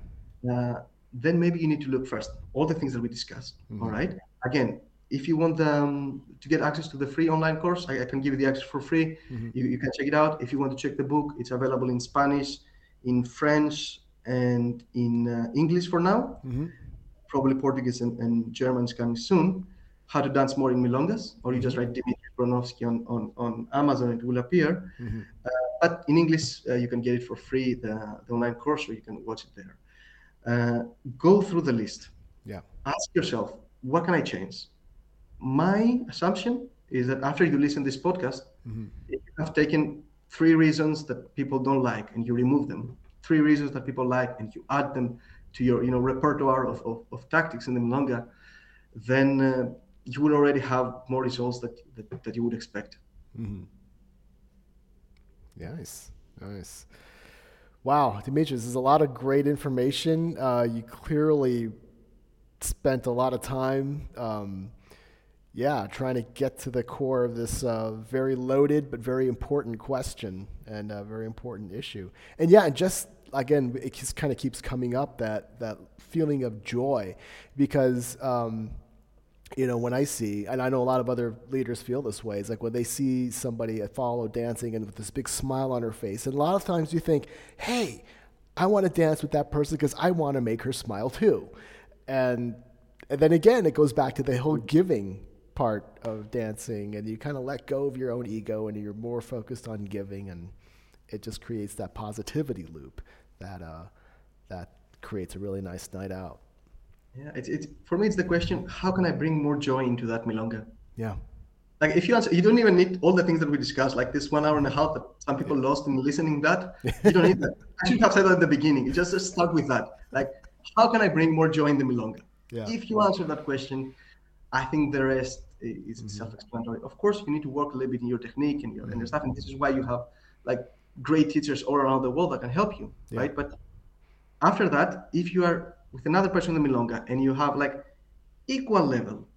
uh, then maybe you need to look first. All the things that we discussed. Mm-hmm. All right. Again, if you want um, to get access to the free online course, I, I can give you the access for free. Mm-hmm. You, you, can check it out. If you want to check the book, it's available in Spanish, in French, and in uh, English for now. Mm-hmm. Probably Portuguese and, and German is coming soon. How to dance more in milongas, or you just write Dimitri Bronowski on, on, on Amazon, it will appear. Mm-hmm. Uh, but in English, uh, you can get it for free, the, the online course, or you can watch it there. Uh, go through the list. Yeah. Ask yourself, what can I change? My assumption is that after you listen to this podcast, Mm-hmm. if you have taken three reasons that people don't like and you remove them, three reasons that people like and you add them to your you know repertoire of, of, of tactics in the milonga, then uh, you will already have more results that, that, that you would expect. Mm-hmm. Nice, nice. Wow, Dimitris, there's a lot of great information. Uh, you clearly spent a lot of time, um, yeah, trying to get to the core of this uh, very loaded but very important question and a very important issue. And yeah, and just again, it just kind of keeps coming up that that feeling of joy, because. Um, you know, when I see, and I know a lot of other leaders feel this way, it's like when they see somebody follow dancing and with this big smile on her face. And a lot of times you think, hey, I want to dance with that person because I want to make her smile too. And, and then again, it goes back to the whole giving part of dancing, and you kind of let go of your own ego and you're more focused on giving, and it just creates that positivity loop that, uh, that creates a really nice night out. Yeah, it's, it's for me. It's the question: How can I bring more joy into that milonga? Yeah. Like if you answer, you don't even need all the things that we discussed, like this one hour and a half that some people lost in listening that. You don't need that. I should have said that at the beginning. You just, just start with that. Like, how can I bring more joy in the milonga? Yeah. If you answer that question, I think the rest is Mm-hmm. self-explanatory. Of course, you need to work a little bit in your technique and your, Mm-hmm. and your stuff, and this is why you have like great teachers all around the world that can help you, Yeah. right? But after that, if you are with another person in the milonga and you have like equal level,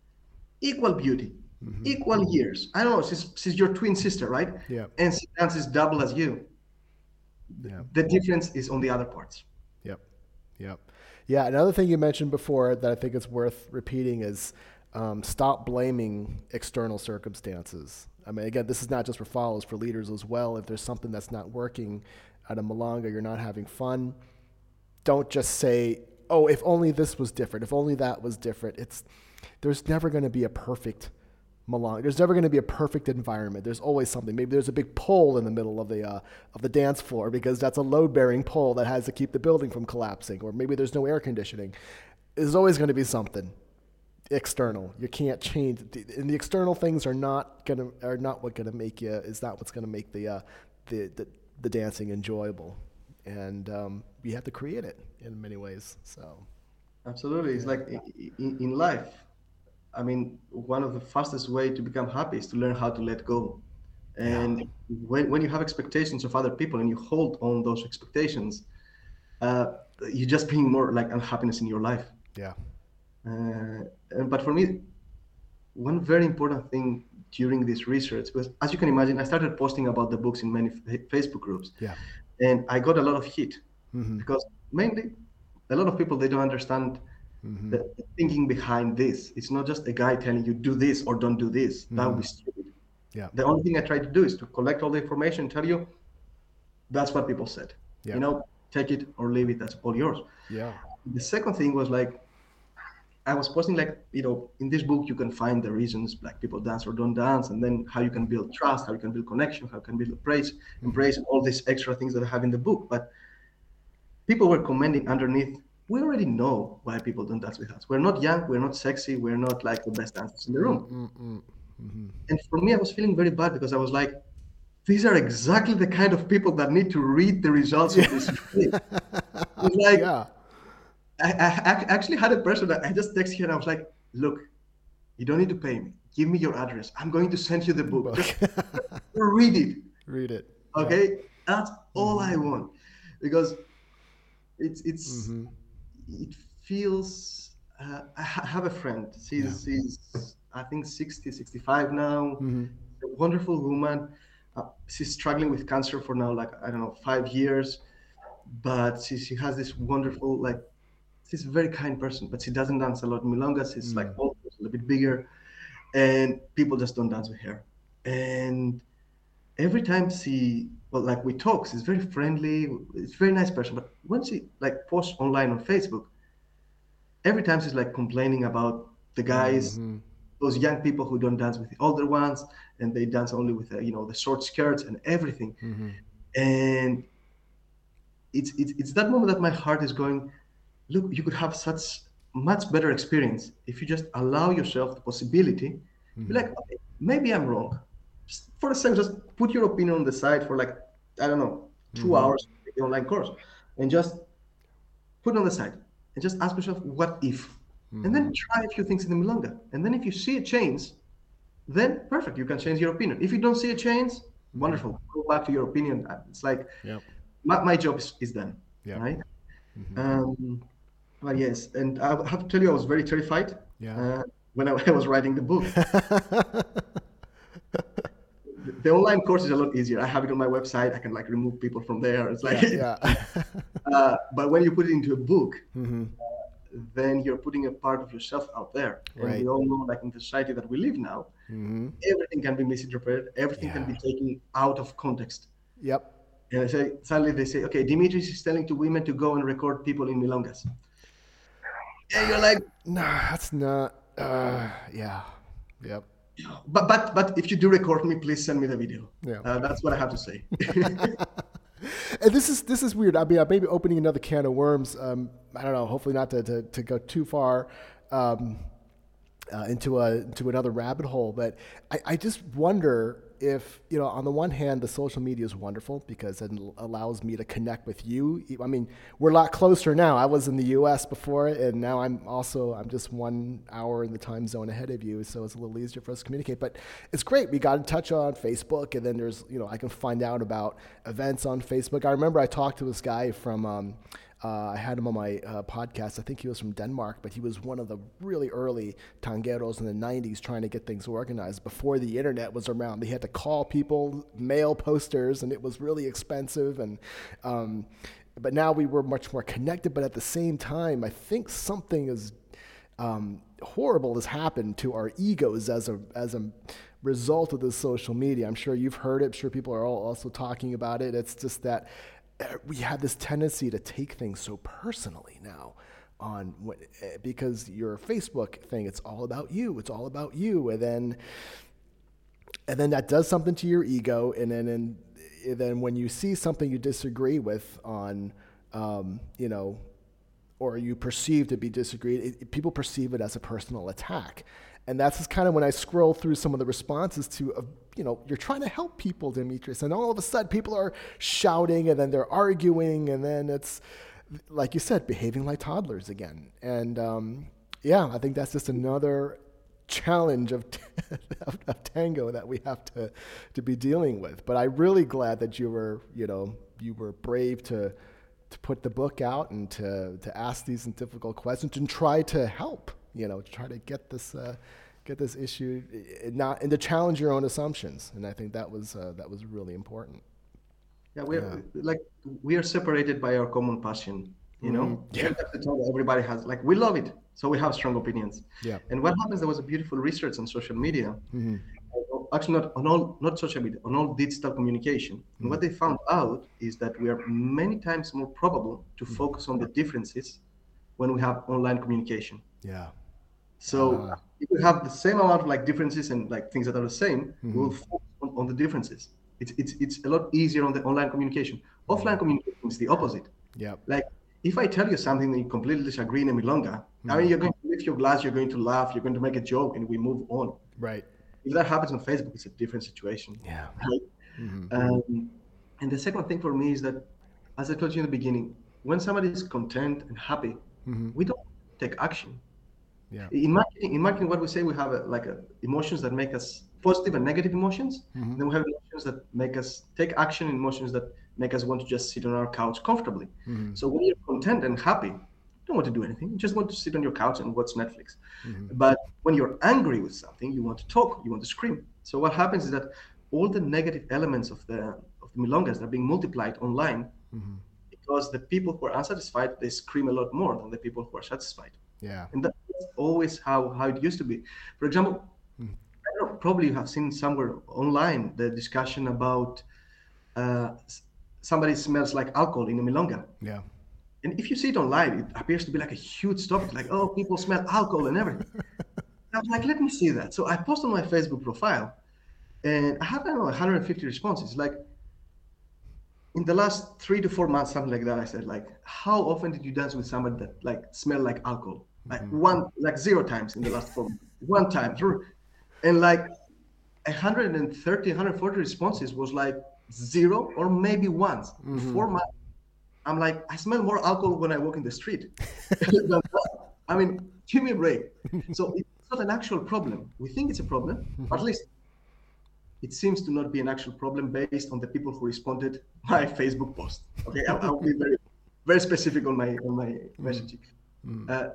equal beauty, Mm-hmm. equal years. I don't know, she's, she's your twin sister, right? Yeah. And she dances double as you. Yeah. The difference is on the other parts. Yep. Yep. Yeah. Another thing you mentioned before that I think is worth repeating is um, stop blaming external circumstances. I mean, again, this is not just for followers, for leaders as well. If there's something that's not working at a milonga, you're not having fun, don't just say, oh, if only this was different, if only that was different. It's, there's never going to be a perfect milonga. There's never going to be a perfect environment. There's always something. Maybe there's a big pole in the middle of the uh, of the dance floor because that's a load-bearing pole that has to keep the building from collapsing. Or maybe there's no air conditioning. There's always going to be something external. You can't change, and the external things are not gonna are not what gonna make you is not what's gonna make the uh, the, the the dancing enjoyable. And um, you have to create it in many ways. So Absolutely. It's like in, in life. I mean, one of the fastest way to become happy is to learn how to let go. And when, when you have expectations of other people and you hold on those expectations, uh, you just bring more like unhappiness in your life. yeah, but for me, one very important thing during this research was, as you can imagine, I started posting about the books in many f- Facebook groups, yeah, and I got a lot of heat hmm because mainly a lot of people they don't understand hmm the the thinking behind this. It's not just a guy telling you do this or don't do this. That would be stupid. Yeah. The only thing I try to do is to collect all the information and tell you that's what people said. Yeah. You know, take it or leave it. That's all yours. yeah, The second thing was like I was posting like, you know, in this book you can find the reasons black people dance or don't dance, and then how you can build trust, how you can build connection, how you can build embrace, embrace all these extra things that I have in the book. But people were commenting underneath, we already know why people don't dance with us. We're not young, we're not sexy, we're not like the best dancers in the room. Mm-mm. Mhm. And for me, I was feeling very bad because I was like, these are exactly the kind of people that need to read the results of this. like yeah, I, I actually had a person that I just texted her and I was like, look, you don't need to pay me. Give me your address. I'm going to send you the book. Just read it. read it. Okay? That's all I want. Because it's it's Mhm. it feels uh, I have a friend. She's she's I think 60, 65 now. Mhm. A wonderful woman. Uh, she's struggling with cancer for now like I don't know, 5 years. But she she has this wonderful like she's a very kind person, but she doesn't dance a lot in milonga. She's like old, a little bit bigger, and people just don't dance with her. And every time she well, like we talks, he's very friendly, it's very nice person. But once she like posts online on Facebook, every time she's like complaining about the guys, mm-hmm. those young people who don't dance with the older ones, and they dance only with uh, you know the short skirts and everything. Mm-hmm. And it's, it's it's that moment that my heart is going. Look, you could have such much better experience if you just allow yourself the possibility. Mm-hmm. Be like, okay, maybe I'm wrong just for a second, just put your opinion on the side for like, I don't know, 2 mm-hmm. hours the online course and just put on the side and just ask yourself, what if? Mm-hmm. And then mm-hmm. try a few things in the Milonga. And then if you see a change, then perfect, you can change your opinion. If you don't see a change, mm-hmm. wonderful, go back to your opinion. It's like, yep. my, my job is, is done, yep. right? Mm-hmm. Um, but yes, and I have to tell you, I was very terrified yeah. uh, when I, I was writing the book. the online course is a lot easier. I have it on my website. I can like remove people from there. It's like, yeah. yeah. uh, but when you put it into a book, mm-hmm. uh, then you're putting a part of yourself out there. And right. we all know, like in the society that we live now, mm-hmm. everything can be misinterpreted. Everything yeah. can be taken out of context. Yep. And say, suddenly they say, okay, Dimitris is telling to women to go and record people in milongas. And you're like, no, that's not. Uh, yeah. Yep but but but if you do record me, please send me the video. Yeah, uh, that's what I have to say. and this is this is weird. I mean, I may be opening another can of worms. Um, I don't know. Hopefully, not to to, to go too far. Um, uh, into a into another rabbit hole, but I, I just wonder if you know on the one hand the social media is wonderful because it allows me to connect with you. I mean we're a lot closer now. I was in the us before and now i'm also i'm just one hour in the time zone ahead of you so it's a little easier for us to communicate. But it's great. We got in touch on facebook and then there's you know i can find out about events on facebook. I remember i talked to this guy from um, uh, I had him on my uh, podcast. I think he was from Denmark, but he was one of the really early tangueros in the 90s trying to get things organized before the internet was around. They had to call people, mail posters, and it was really expensive. And um, But now we were much more connected, but at the same time, I think something is um, horrible has happened to our egos as a, as a result of this social media. I'm sure you've heard it. I'm sure people are all also talking about it. It's just that we have this tendency to take things so personally now on what, eh, because your Facebook thing, it's all about you. It's all about you, and then and then that does something to your ego, and then and, then when you see something you disagree with on, um, you know, or you perceive to be disagreed, it, people perceive it as a personal attack. And that's just kind of when I scroll through some of the responses to, uh, you know, you're trying to help people, Demetrius. and all of a sudden people are shouting and then they're arguing, and then it's, like you said, behaving like toddlers again. And um, yeah, I think that's just another challenge of, of, of, tango that we have to, to be dealing with. But I'm really glad that you were, you know, you were brave to, to put the book out and to, to ask these difficult questions and try to help you know, to try to get this uh, get this issue not and to challenge your own assumptions. And I think that was uh, that was really important. Yeah, we're yeah. like we are separated by our common passion. You know, mm-hmm. yeah. everybody has like we love it, so we have strong opinions. Yeah. And what happens? There was a beautiful research on social media. Mm-hmm. Actually, not on all, not social media, on all digital communication. Mm-hmm. And what they found out is that we are many times more probable to mm-hmm. focus on the differences when we have online communication. Yeah. So uh, if we have the same amount of like differences and like things that are the same, mm-hmm. we'll focus on, on, the differences. It's, it's it's a lot easier on the online communication. Offline communication is the opposite. Yeah. Like if I tell you something that you completely disagree in a milonga, mm-hmm. I mean you're going to lift your glass, you're going to laugh, you're going to make a joke, and we move on. Right. If that happens on Facebook, it's a different situation. Yeah. Right? Mm-hmm. Um, and the second thing for me is that, as I told you in the beginning, when somebody is content and happy, mm-hmm. we don't take action yeah. In marketing, in marketing, what we say we have a, like a, emotions that make us positive and negative emotions. Mm-hmm. Then we have emotions that make us take action, emotions that make us want to just sit on our couch comfortably. Mm-hmm. So when you're content and happy, you don't want to do anything. You just want to sit on your couch and watch Netflix. Mm-hmm. But when you're angry with something, you want to talk, you want to scream. So what happens is that all the negative elements of the of the milongas are being multiplied online mm-hmm. because the people who are unsatisfied they scream a lot more than the people who are satisfied. Yeah. And that's always how, how it used to be. For example, mm. I don't know, probably you have seen somewhere online the discussion about uh, somebody smells like alcohol in a milonga. Yeah. And if you see it online, it appears to be like a huge topic, like, oh, people smell alcohol and everything. I was like, let me see that. So I posted on my Facebook profile and I have, I don't know, 150 responses. Like in the last three to four months, something like that, I said, like, how often did you dance with somebody that like smell like alcohol? Like mm-hmm. one, like zero times in the last four months. One time. Through and like 130, 140 responses was like zero or maybe once. Mm-hmm. Four months. I'm like, I smell more alcohol when I walk in the street. I mean, give me a break. So it's not an actual problem. We think it's a problem, but at least it seems to not be an actual problem based on the people who responded my Facebook post. Okay, I'll, I'll be very, very specific on my on my mm. messaging. Mm. Uh,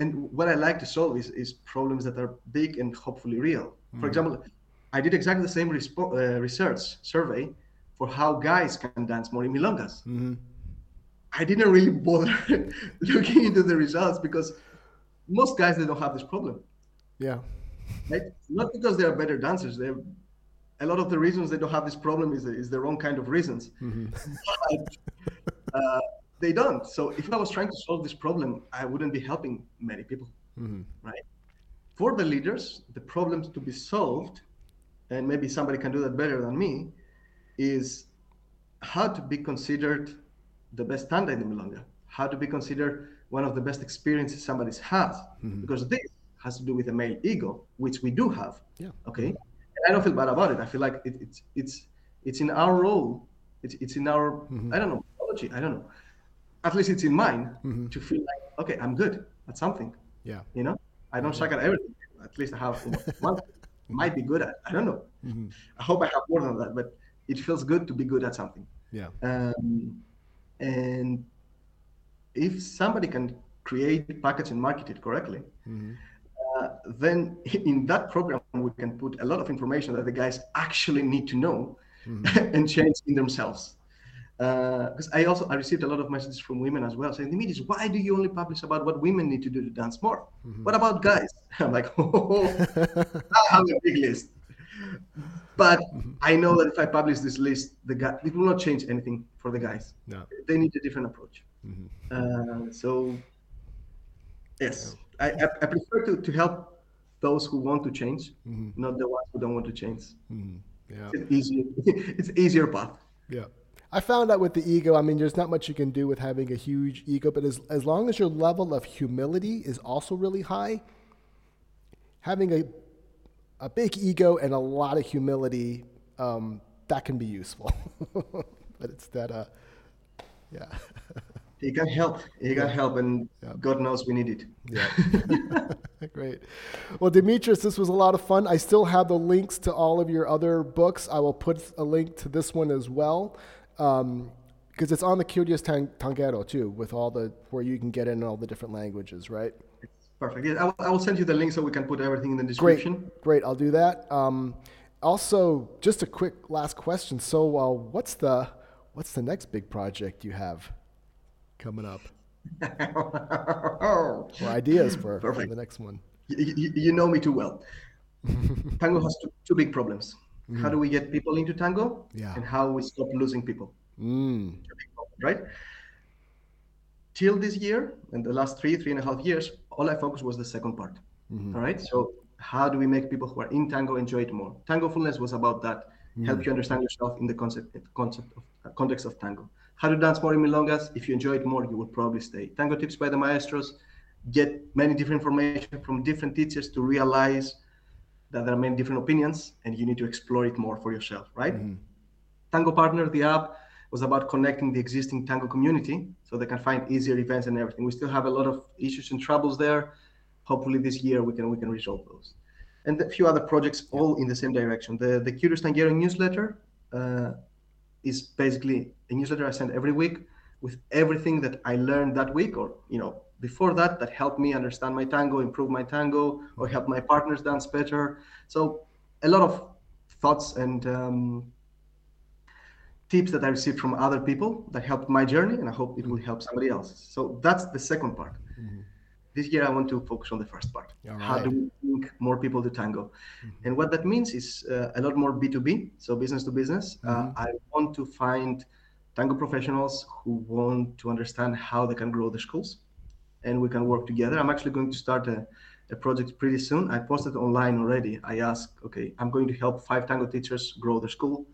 and what I like to solve is, is problems that are big and hopefully real. Mm. For example, I did exactly the same respo- uh, research survey for how guys can dance more in milongas. Mm-hmm. I didn't really bother looking into the results because most guys they don't have this problem. Yeah. Right? Not because they are better dancers. They're a lot of the reasons they don't have this problem is, is the wrong kind of reasons. Mm-hmm. but, uh, they don't. So if I was trying to solve this problem, I wouldn't be helping many people, mm-hmm. right? For the leaders, the problems to be solved, and maybe somebody can do that better than me, is how to be considered the best tanda in milonga, how to be considered one of the best experiences somebody's had, mm-hmm. because this has to do with the male ego, which we do have. Yeah. Okay. I don't feel bad about it. I feel like it, it's it's it's in our role. It's it's in our mm-hmm. I don't know. I don't know. At least it's in mine mm-hmm. to feel like okay, I'm good at something. Yeah. You know, I don't suck at everything. At least I have one might be good at. I don't know. Mm-hmm. I hope I have more than that, but it feels good to be good at something. Yeah. Um, and if somebody can create, package, and market it correctly, mm-hmm. Uh, then in that program we can put a lot of information that the guys actually need to know mm-hmm. and change in themselves because uh, I also I received a lot of messages from women as well saying, Dimitris, why do you only publish about what women need to do to dance more? Mm-hmm. What about guys? I'm like, oh, I have a big list. But mm-hmm. I know that if I publish this list, the guy it will not change anything for the guys. No. They need a different approach. Mm-hmm. Uh, so yes. Yeah. I, I prefer to, to help those who want to change, mm-hmm. not the ones who don't want to change. Mm-hmm. Yeah. It's easier. it's easier path. Yeah. I found out with the ego, I mean, there's not much you can do with having a huge ego, but as, as long as your level of humility is also really high, having a, a big ego and a lot of humility, um, that can be useful. but it's that, uh, yeah. He can help. He can help, and yeah. God knows we need it. Yeah. Great. Well, Demetrius, this was a lot of fun. I still have the links to all of your other books. I will put a link to this one as well. Because um, it's on the Curious Tang- Tanguero too, with all the where you can get in all the different languages, right? Perfect. Yeah, I will, I will send you the link so we can put everything in the description. Great. Great. I'll do that. Um, also, just a quick last question. So, uh, what's the what's the next big project you have? coming up? or ideas for, for, the next one? You, you, know me too well. tango has two, two big problems. Mm. How do we get people into tango? Yeah. And how we stop losing people? Mm. Right? Till this year, and the last three, three and a half years, all I focused was the second part. Mm-hmm. All right. So how do we make people who are in tango enjoy it more? Tangofulness was about that. Mm. Help you understand yourself in the concept concept of uh, context of tango how to dance more in milongas. If you enjoy it more, you will probably stay. Tango tips by the maestros. Get many different information from different teachers to realize that there are many different opinions, and you need to explore it more for yourself, right? Mm-hmm. Tango Partner, the app, was about connecting the existing tango community so they can find easier events and everything. We still have a lot of issues and troubles there. Hopefully, this year we can we can resolve those, and a few other projects all in the same direction. The the Curious Tanguero newsletter. Uh, is basically a newsletter I send every week with everything that I learned that week or you know before that that helped me understand my tango, improve my tango, or help my partners dance better. So a lot of thoughts and um, tips that I received from other people that helped my journey, and I hope it will help somebody else. So that's the second part. Mm-hmm. this year I want to focus on the first part. All How do we bring more people to Tango? And what that means is uh, a lot more B2B, so business to business. Uh, I want to find Tango professionals who want to understand how they can grow the schools and we can work together. I'm actually going to start a, a project pretty soon. I posted online already. I asked, okay, I'm going to help five Tango teachers grow their school.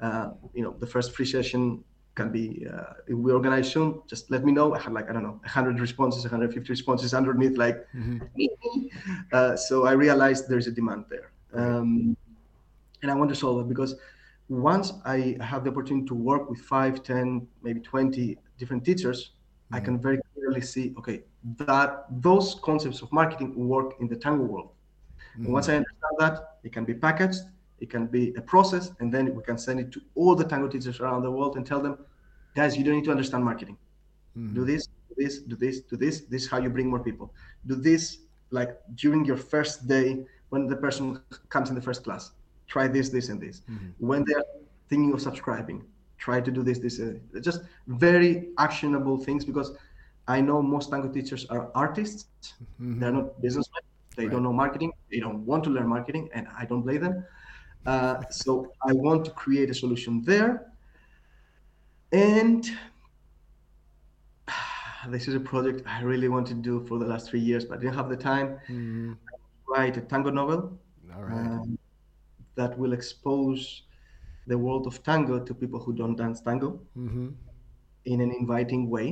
Uh, you know, the first free session can be uh, if we organize soon. Just let me know. I had like I don't know, 100 responses, 150 responses underneath, like. uh, so I realized there's a demand there, um, and I want to solve it because once I have the opportunity to work with five, 10, maybe 20 different teachers, I can very clearly see, okay, that those concepts of marketing work in the Tango world. And once mm-hmm. I understand that, it can be packaged, it can be a process, and then we can send it to all the Tango teachers around the world and tell them, guys, you don't need to understand marketing. Mm-hmm. Do this, do this, do this, do this. This is how you bring more people. Do this like during your first day when the person comes in the first class. Try this, this, and this. Mm-hmm. When they're thinking of subscribing, try to do this, this, this. just very actionable things because I know most Tango teachers are artists. They're not businessmen. They don't know marketing. They don't want to learn marketing, and I don't blame them. Uh, so I want to create a solution there. And this is a project I really wanted to do for the last three years, but I didn't have the time. Write a tango novel All right. um, that will expose the world of tango to people who don't dance tango Mm-hmm. in an inviting way.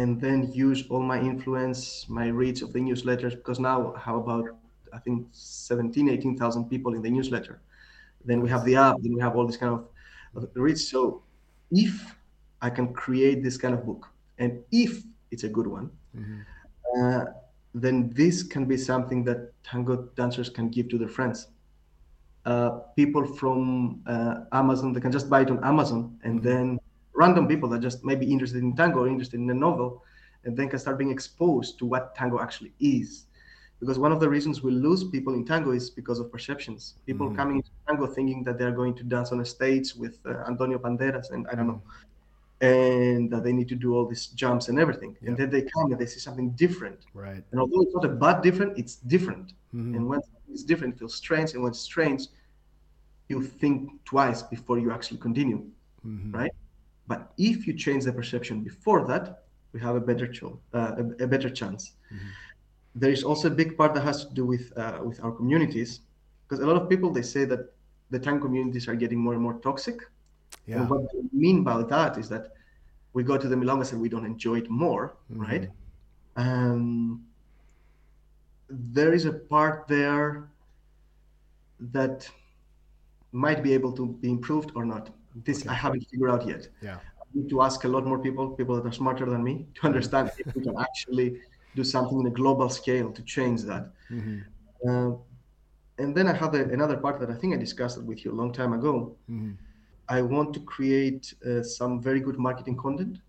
And then use all my influence my reach of the newsletters because now have about i think 17 18000 people in the newsletter. Then we have the app then we have all this kind of, of reach. So if i can create this kind of book and if it's a good one uh, then this can be something that tango dancers can give to their friends people from uh, Amazon, they can just buy it on Amazon, and then random people that just may be interested in tango or interested in a novel, and then can start being exposed to what tango actually is. Because one of the reasons we lose people in tango is because of perceptions. People coming into tango thinking that they're going to dance on a stage with uh, Antonio Banderas and I don't know, and that they need to do all these jumps and everything. Yeah. And then they come and they see something different. Right. And although it's not a bad different, it's different. Mhm. And when it's different, it feels strange. And when it's strange, you think twice before you actually continue, Mhm. right? But if you change the perception before that, we have a better cho- uh, a, a better chance. There is also a big part that has to do with uh, with our communities, because a lot of people they say that the tango communities are getting more and more toxic. Yeah. And what they mean by that is that we go to the milongas and we don't enjoy it more, right? Um, there is a part there that might be able to be improved or not. This I haven't figured out yet. Yeah. I need to ask a lot more people, people that are smarter than me, to understand if we can actually do something in a global scale to change that. Mhm. Uh, and then I have a, another part that I think I discussed with you a long time ago. Mhm. I want to create uh, some very good marketing content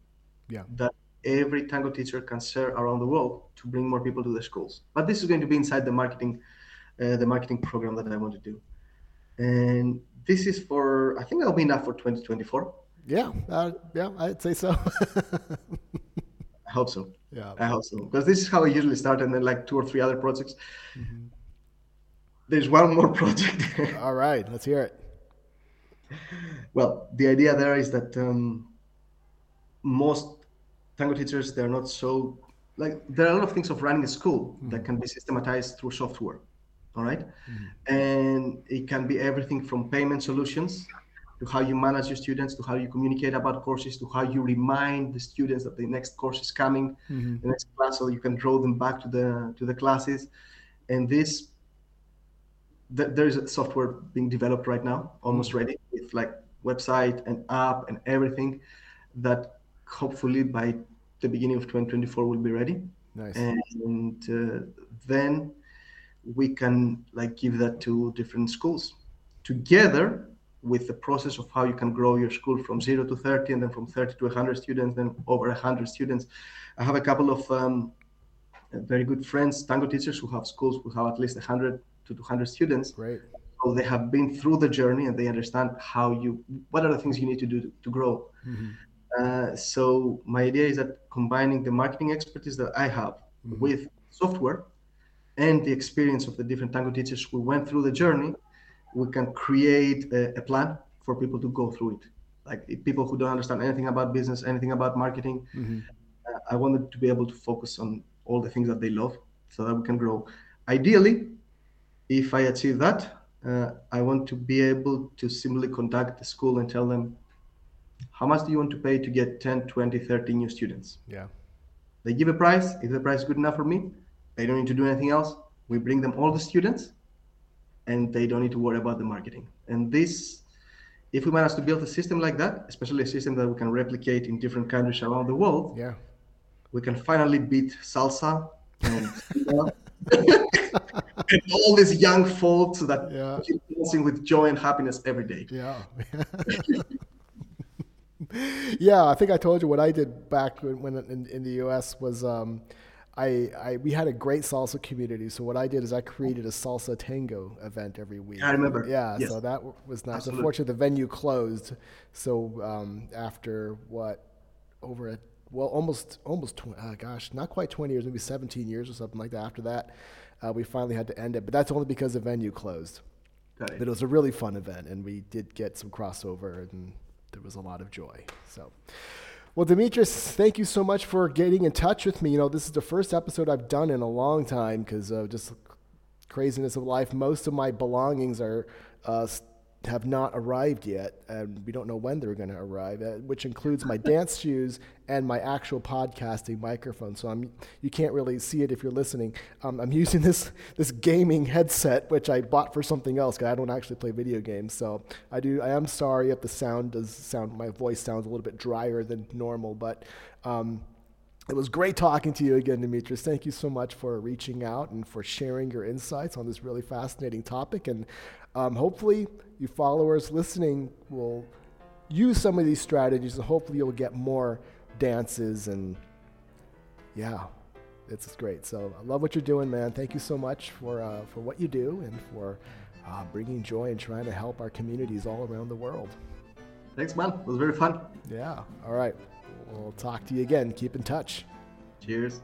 Yeah. that every tango teacher can share around the world to bring more people to the schools. But this is going to be inside the marketing, uh, the marketing program that I want to do. And this is for, I think that'll be enough for 2024. Yeah. Uh, yeah. I'd say so. I hope so. yeah. I hope so. Because this is how I usually start, and then like two or three other projects. There's one more project. All right. Let's hear it. well, the idea there is that um, most tango teachers they're not so like there are a lot of things of running a school that can be systematized through software. All right? Mm-hmm. and it can be everything from payment solutions to how you manage your students to how you communicate about courses to how you remind the students that the next course is coming mm-hmm. the next class so you can draw them back to the to the classes. And this th- there is a software being developed right now almost mm-hmm. ready with like website and app and everything that hopefully by the beginning of 2024 will be ready. Nice. and uh, then we can like give that to different schools together with the process of how you can grow your school from 0 to 30 and then from 30 to 100 students then over 100 students i have a couple of um, very good friends tango teachers who have schools who have at least 100 to 200 students Great. so they have been through the journey and they understand how you what are the things you need to do to, to grow uh, so my idea is that combining the marketing expertise that I have mm-hmm. with software and the experience of the different tango teachers who went through the journey, we can create a, a plan for people to go through it. Like people who don't understand anything about business, anything about marketing, mm-hmm. uh, I wanted to be able to focus on all the things that they love so that we can grow. Ideally, if I achieve that, uh, I want to be able to simply contact the school and tell them, how much do you want to pay to get 10, 20, 30 new students? Yeah. They give a price. If the price is good enough for me, they don't need to do anything else. We bring them all the students and they don't need to worry about the marketing. And this, if we manage to build a system like that, especially a system that we can replicate in different countries around the world, yeah, we can finally beat salsa and, and all these young folks that yeah. keep dancing with joy and happiness every day. Yeah. yeah, I think I told you what I did back when, when in, in the U.S. was um, I, I we had a great salsa community. So what I did is I created a salsa tango event every week. I remember. Yeah, yes. so that was nice. Absolutely. Unfortunately, the venue closed. So um, after what over a well almost almost tw- uh, gosh not quite 20 years maybe 17 years or something like that after that uh, we finally had to end it but that's only because the venue closed but it was a really fun event and we did get some crossover and there was a lot of joy. So, well, Demetrius, thank you so much for getting in touch with me. You know, this is the first episode I've done in a long time because of just craziness of life. Most of my belongings are uh, have not arrived yet, and we don't know when they're going to arrive, uh, which includes my dance shoes and my actual podcasting microphone. So I'm, you can't really see it if you're listening. Um, I'm using this this gaming headset, which I bought for something else because I don't actually play video games. So I do. I am sorry if the sound does sound. My voice sounds a little bit drier than normal, but. Um, it was great talking to you again, Demetrius. Thank you so much for reaching out and for sharing your insights on this really fascinating topic. And um, hopefully, you followers listening will use some of these strategies and hopefully you'll get more dances and yeah it's great. So i love what you're doing man. Thank you so much for uh, for what you do and for uh, bringing joy and trying to help our communities all around the world. Thanks man. It was very fun. Yeah. All right We'll talk to you again. Keep in touch. Cheers.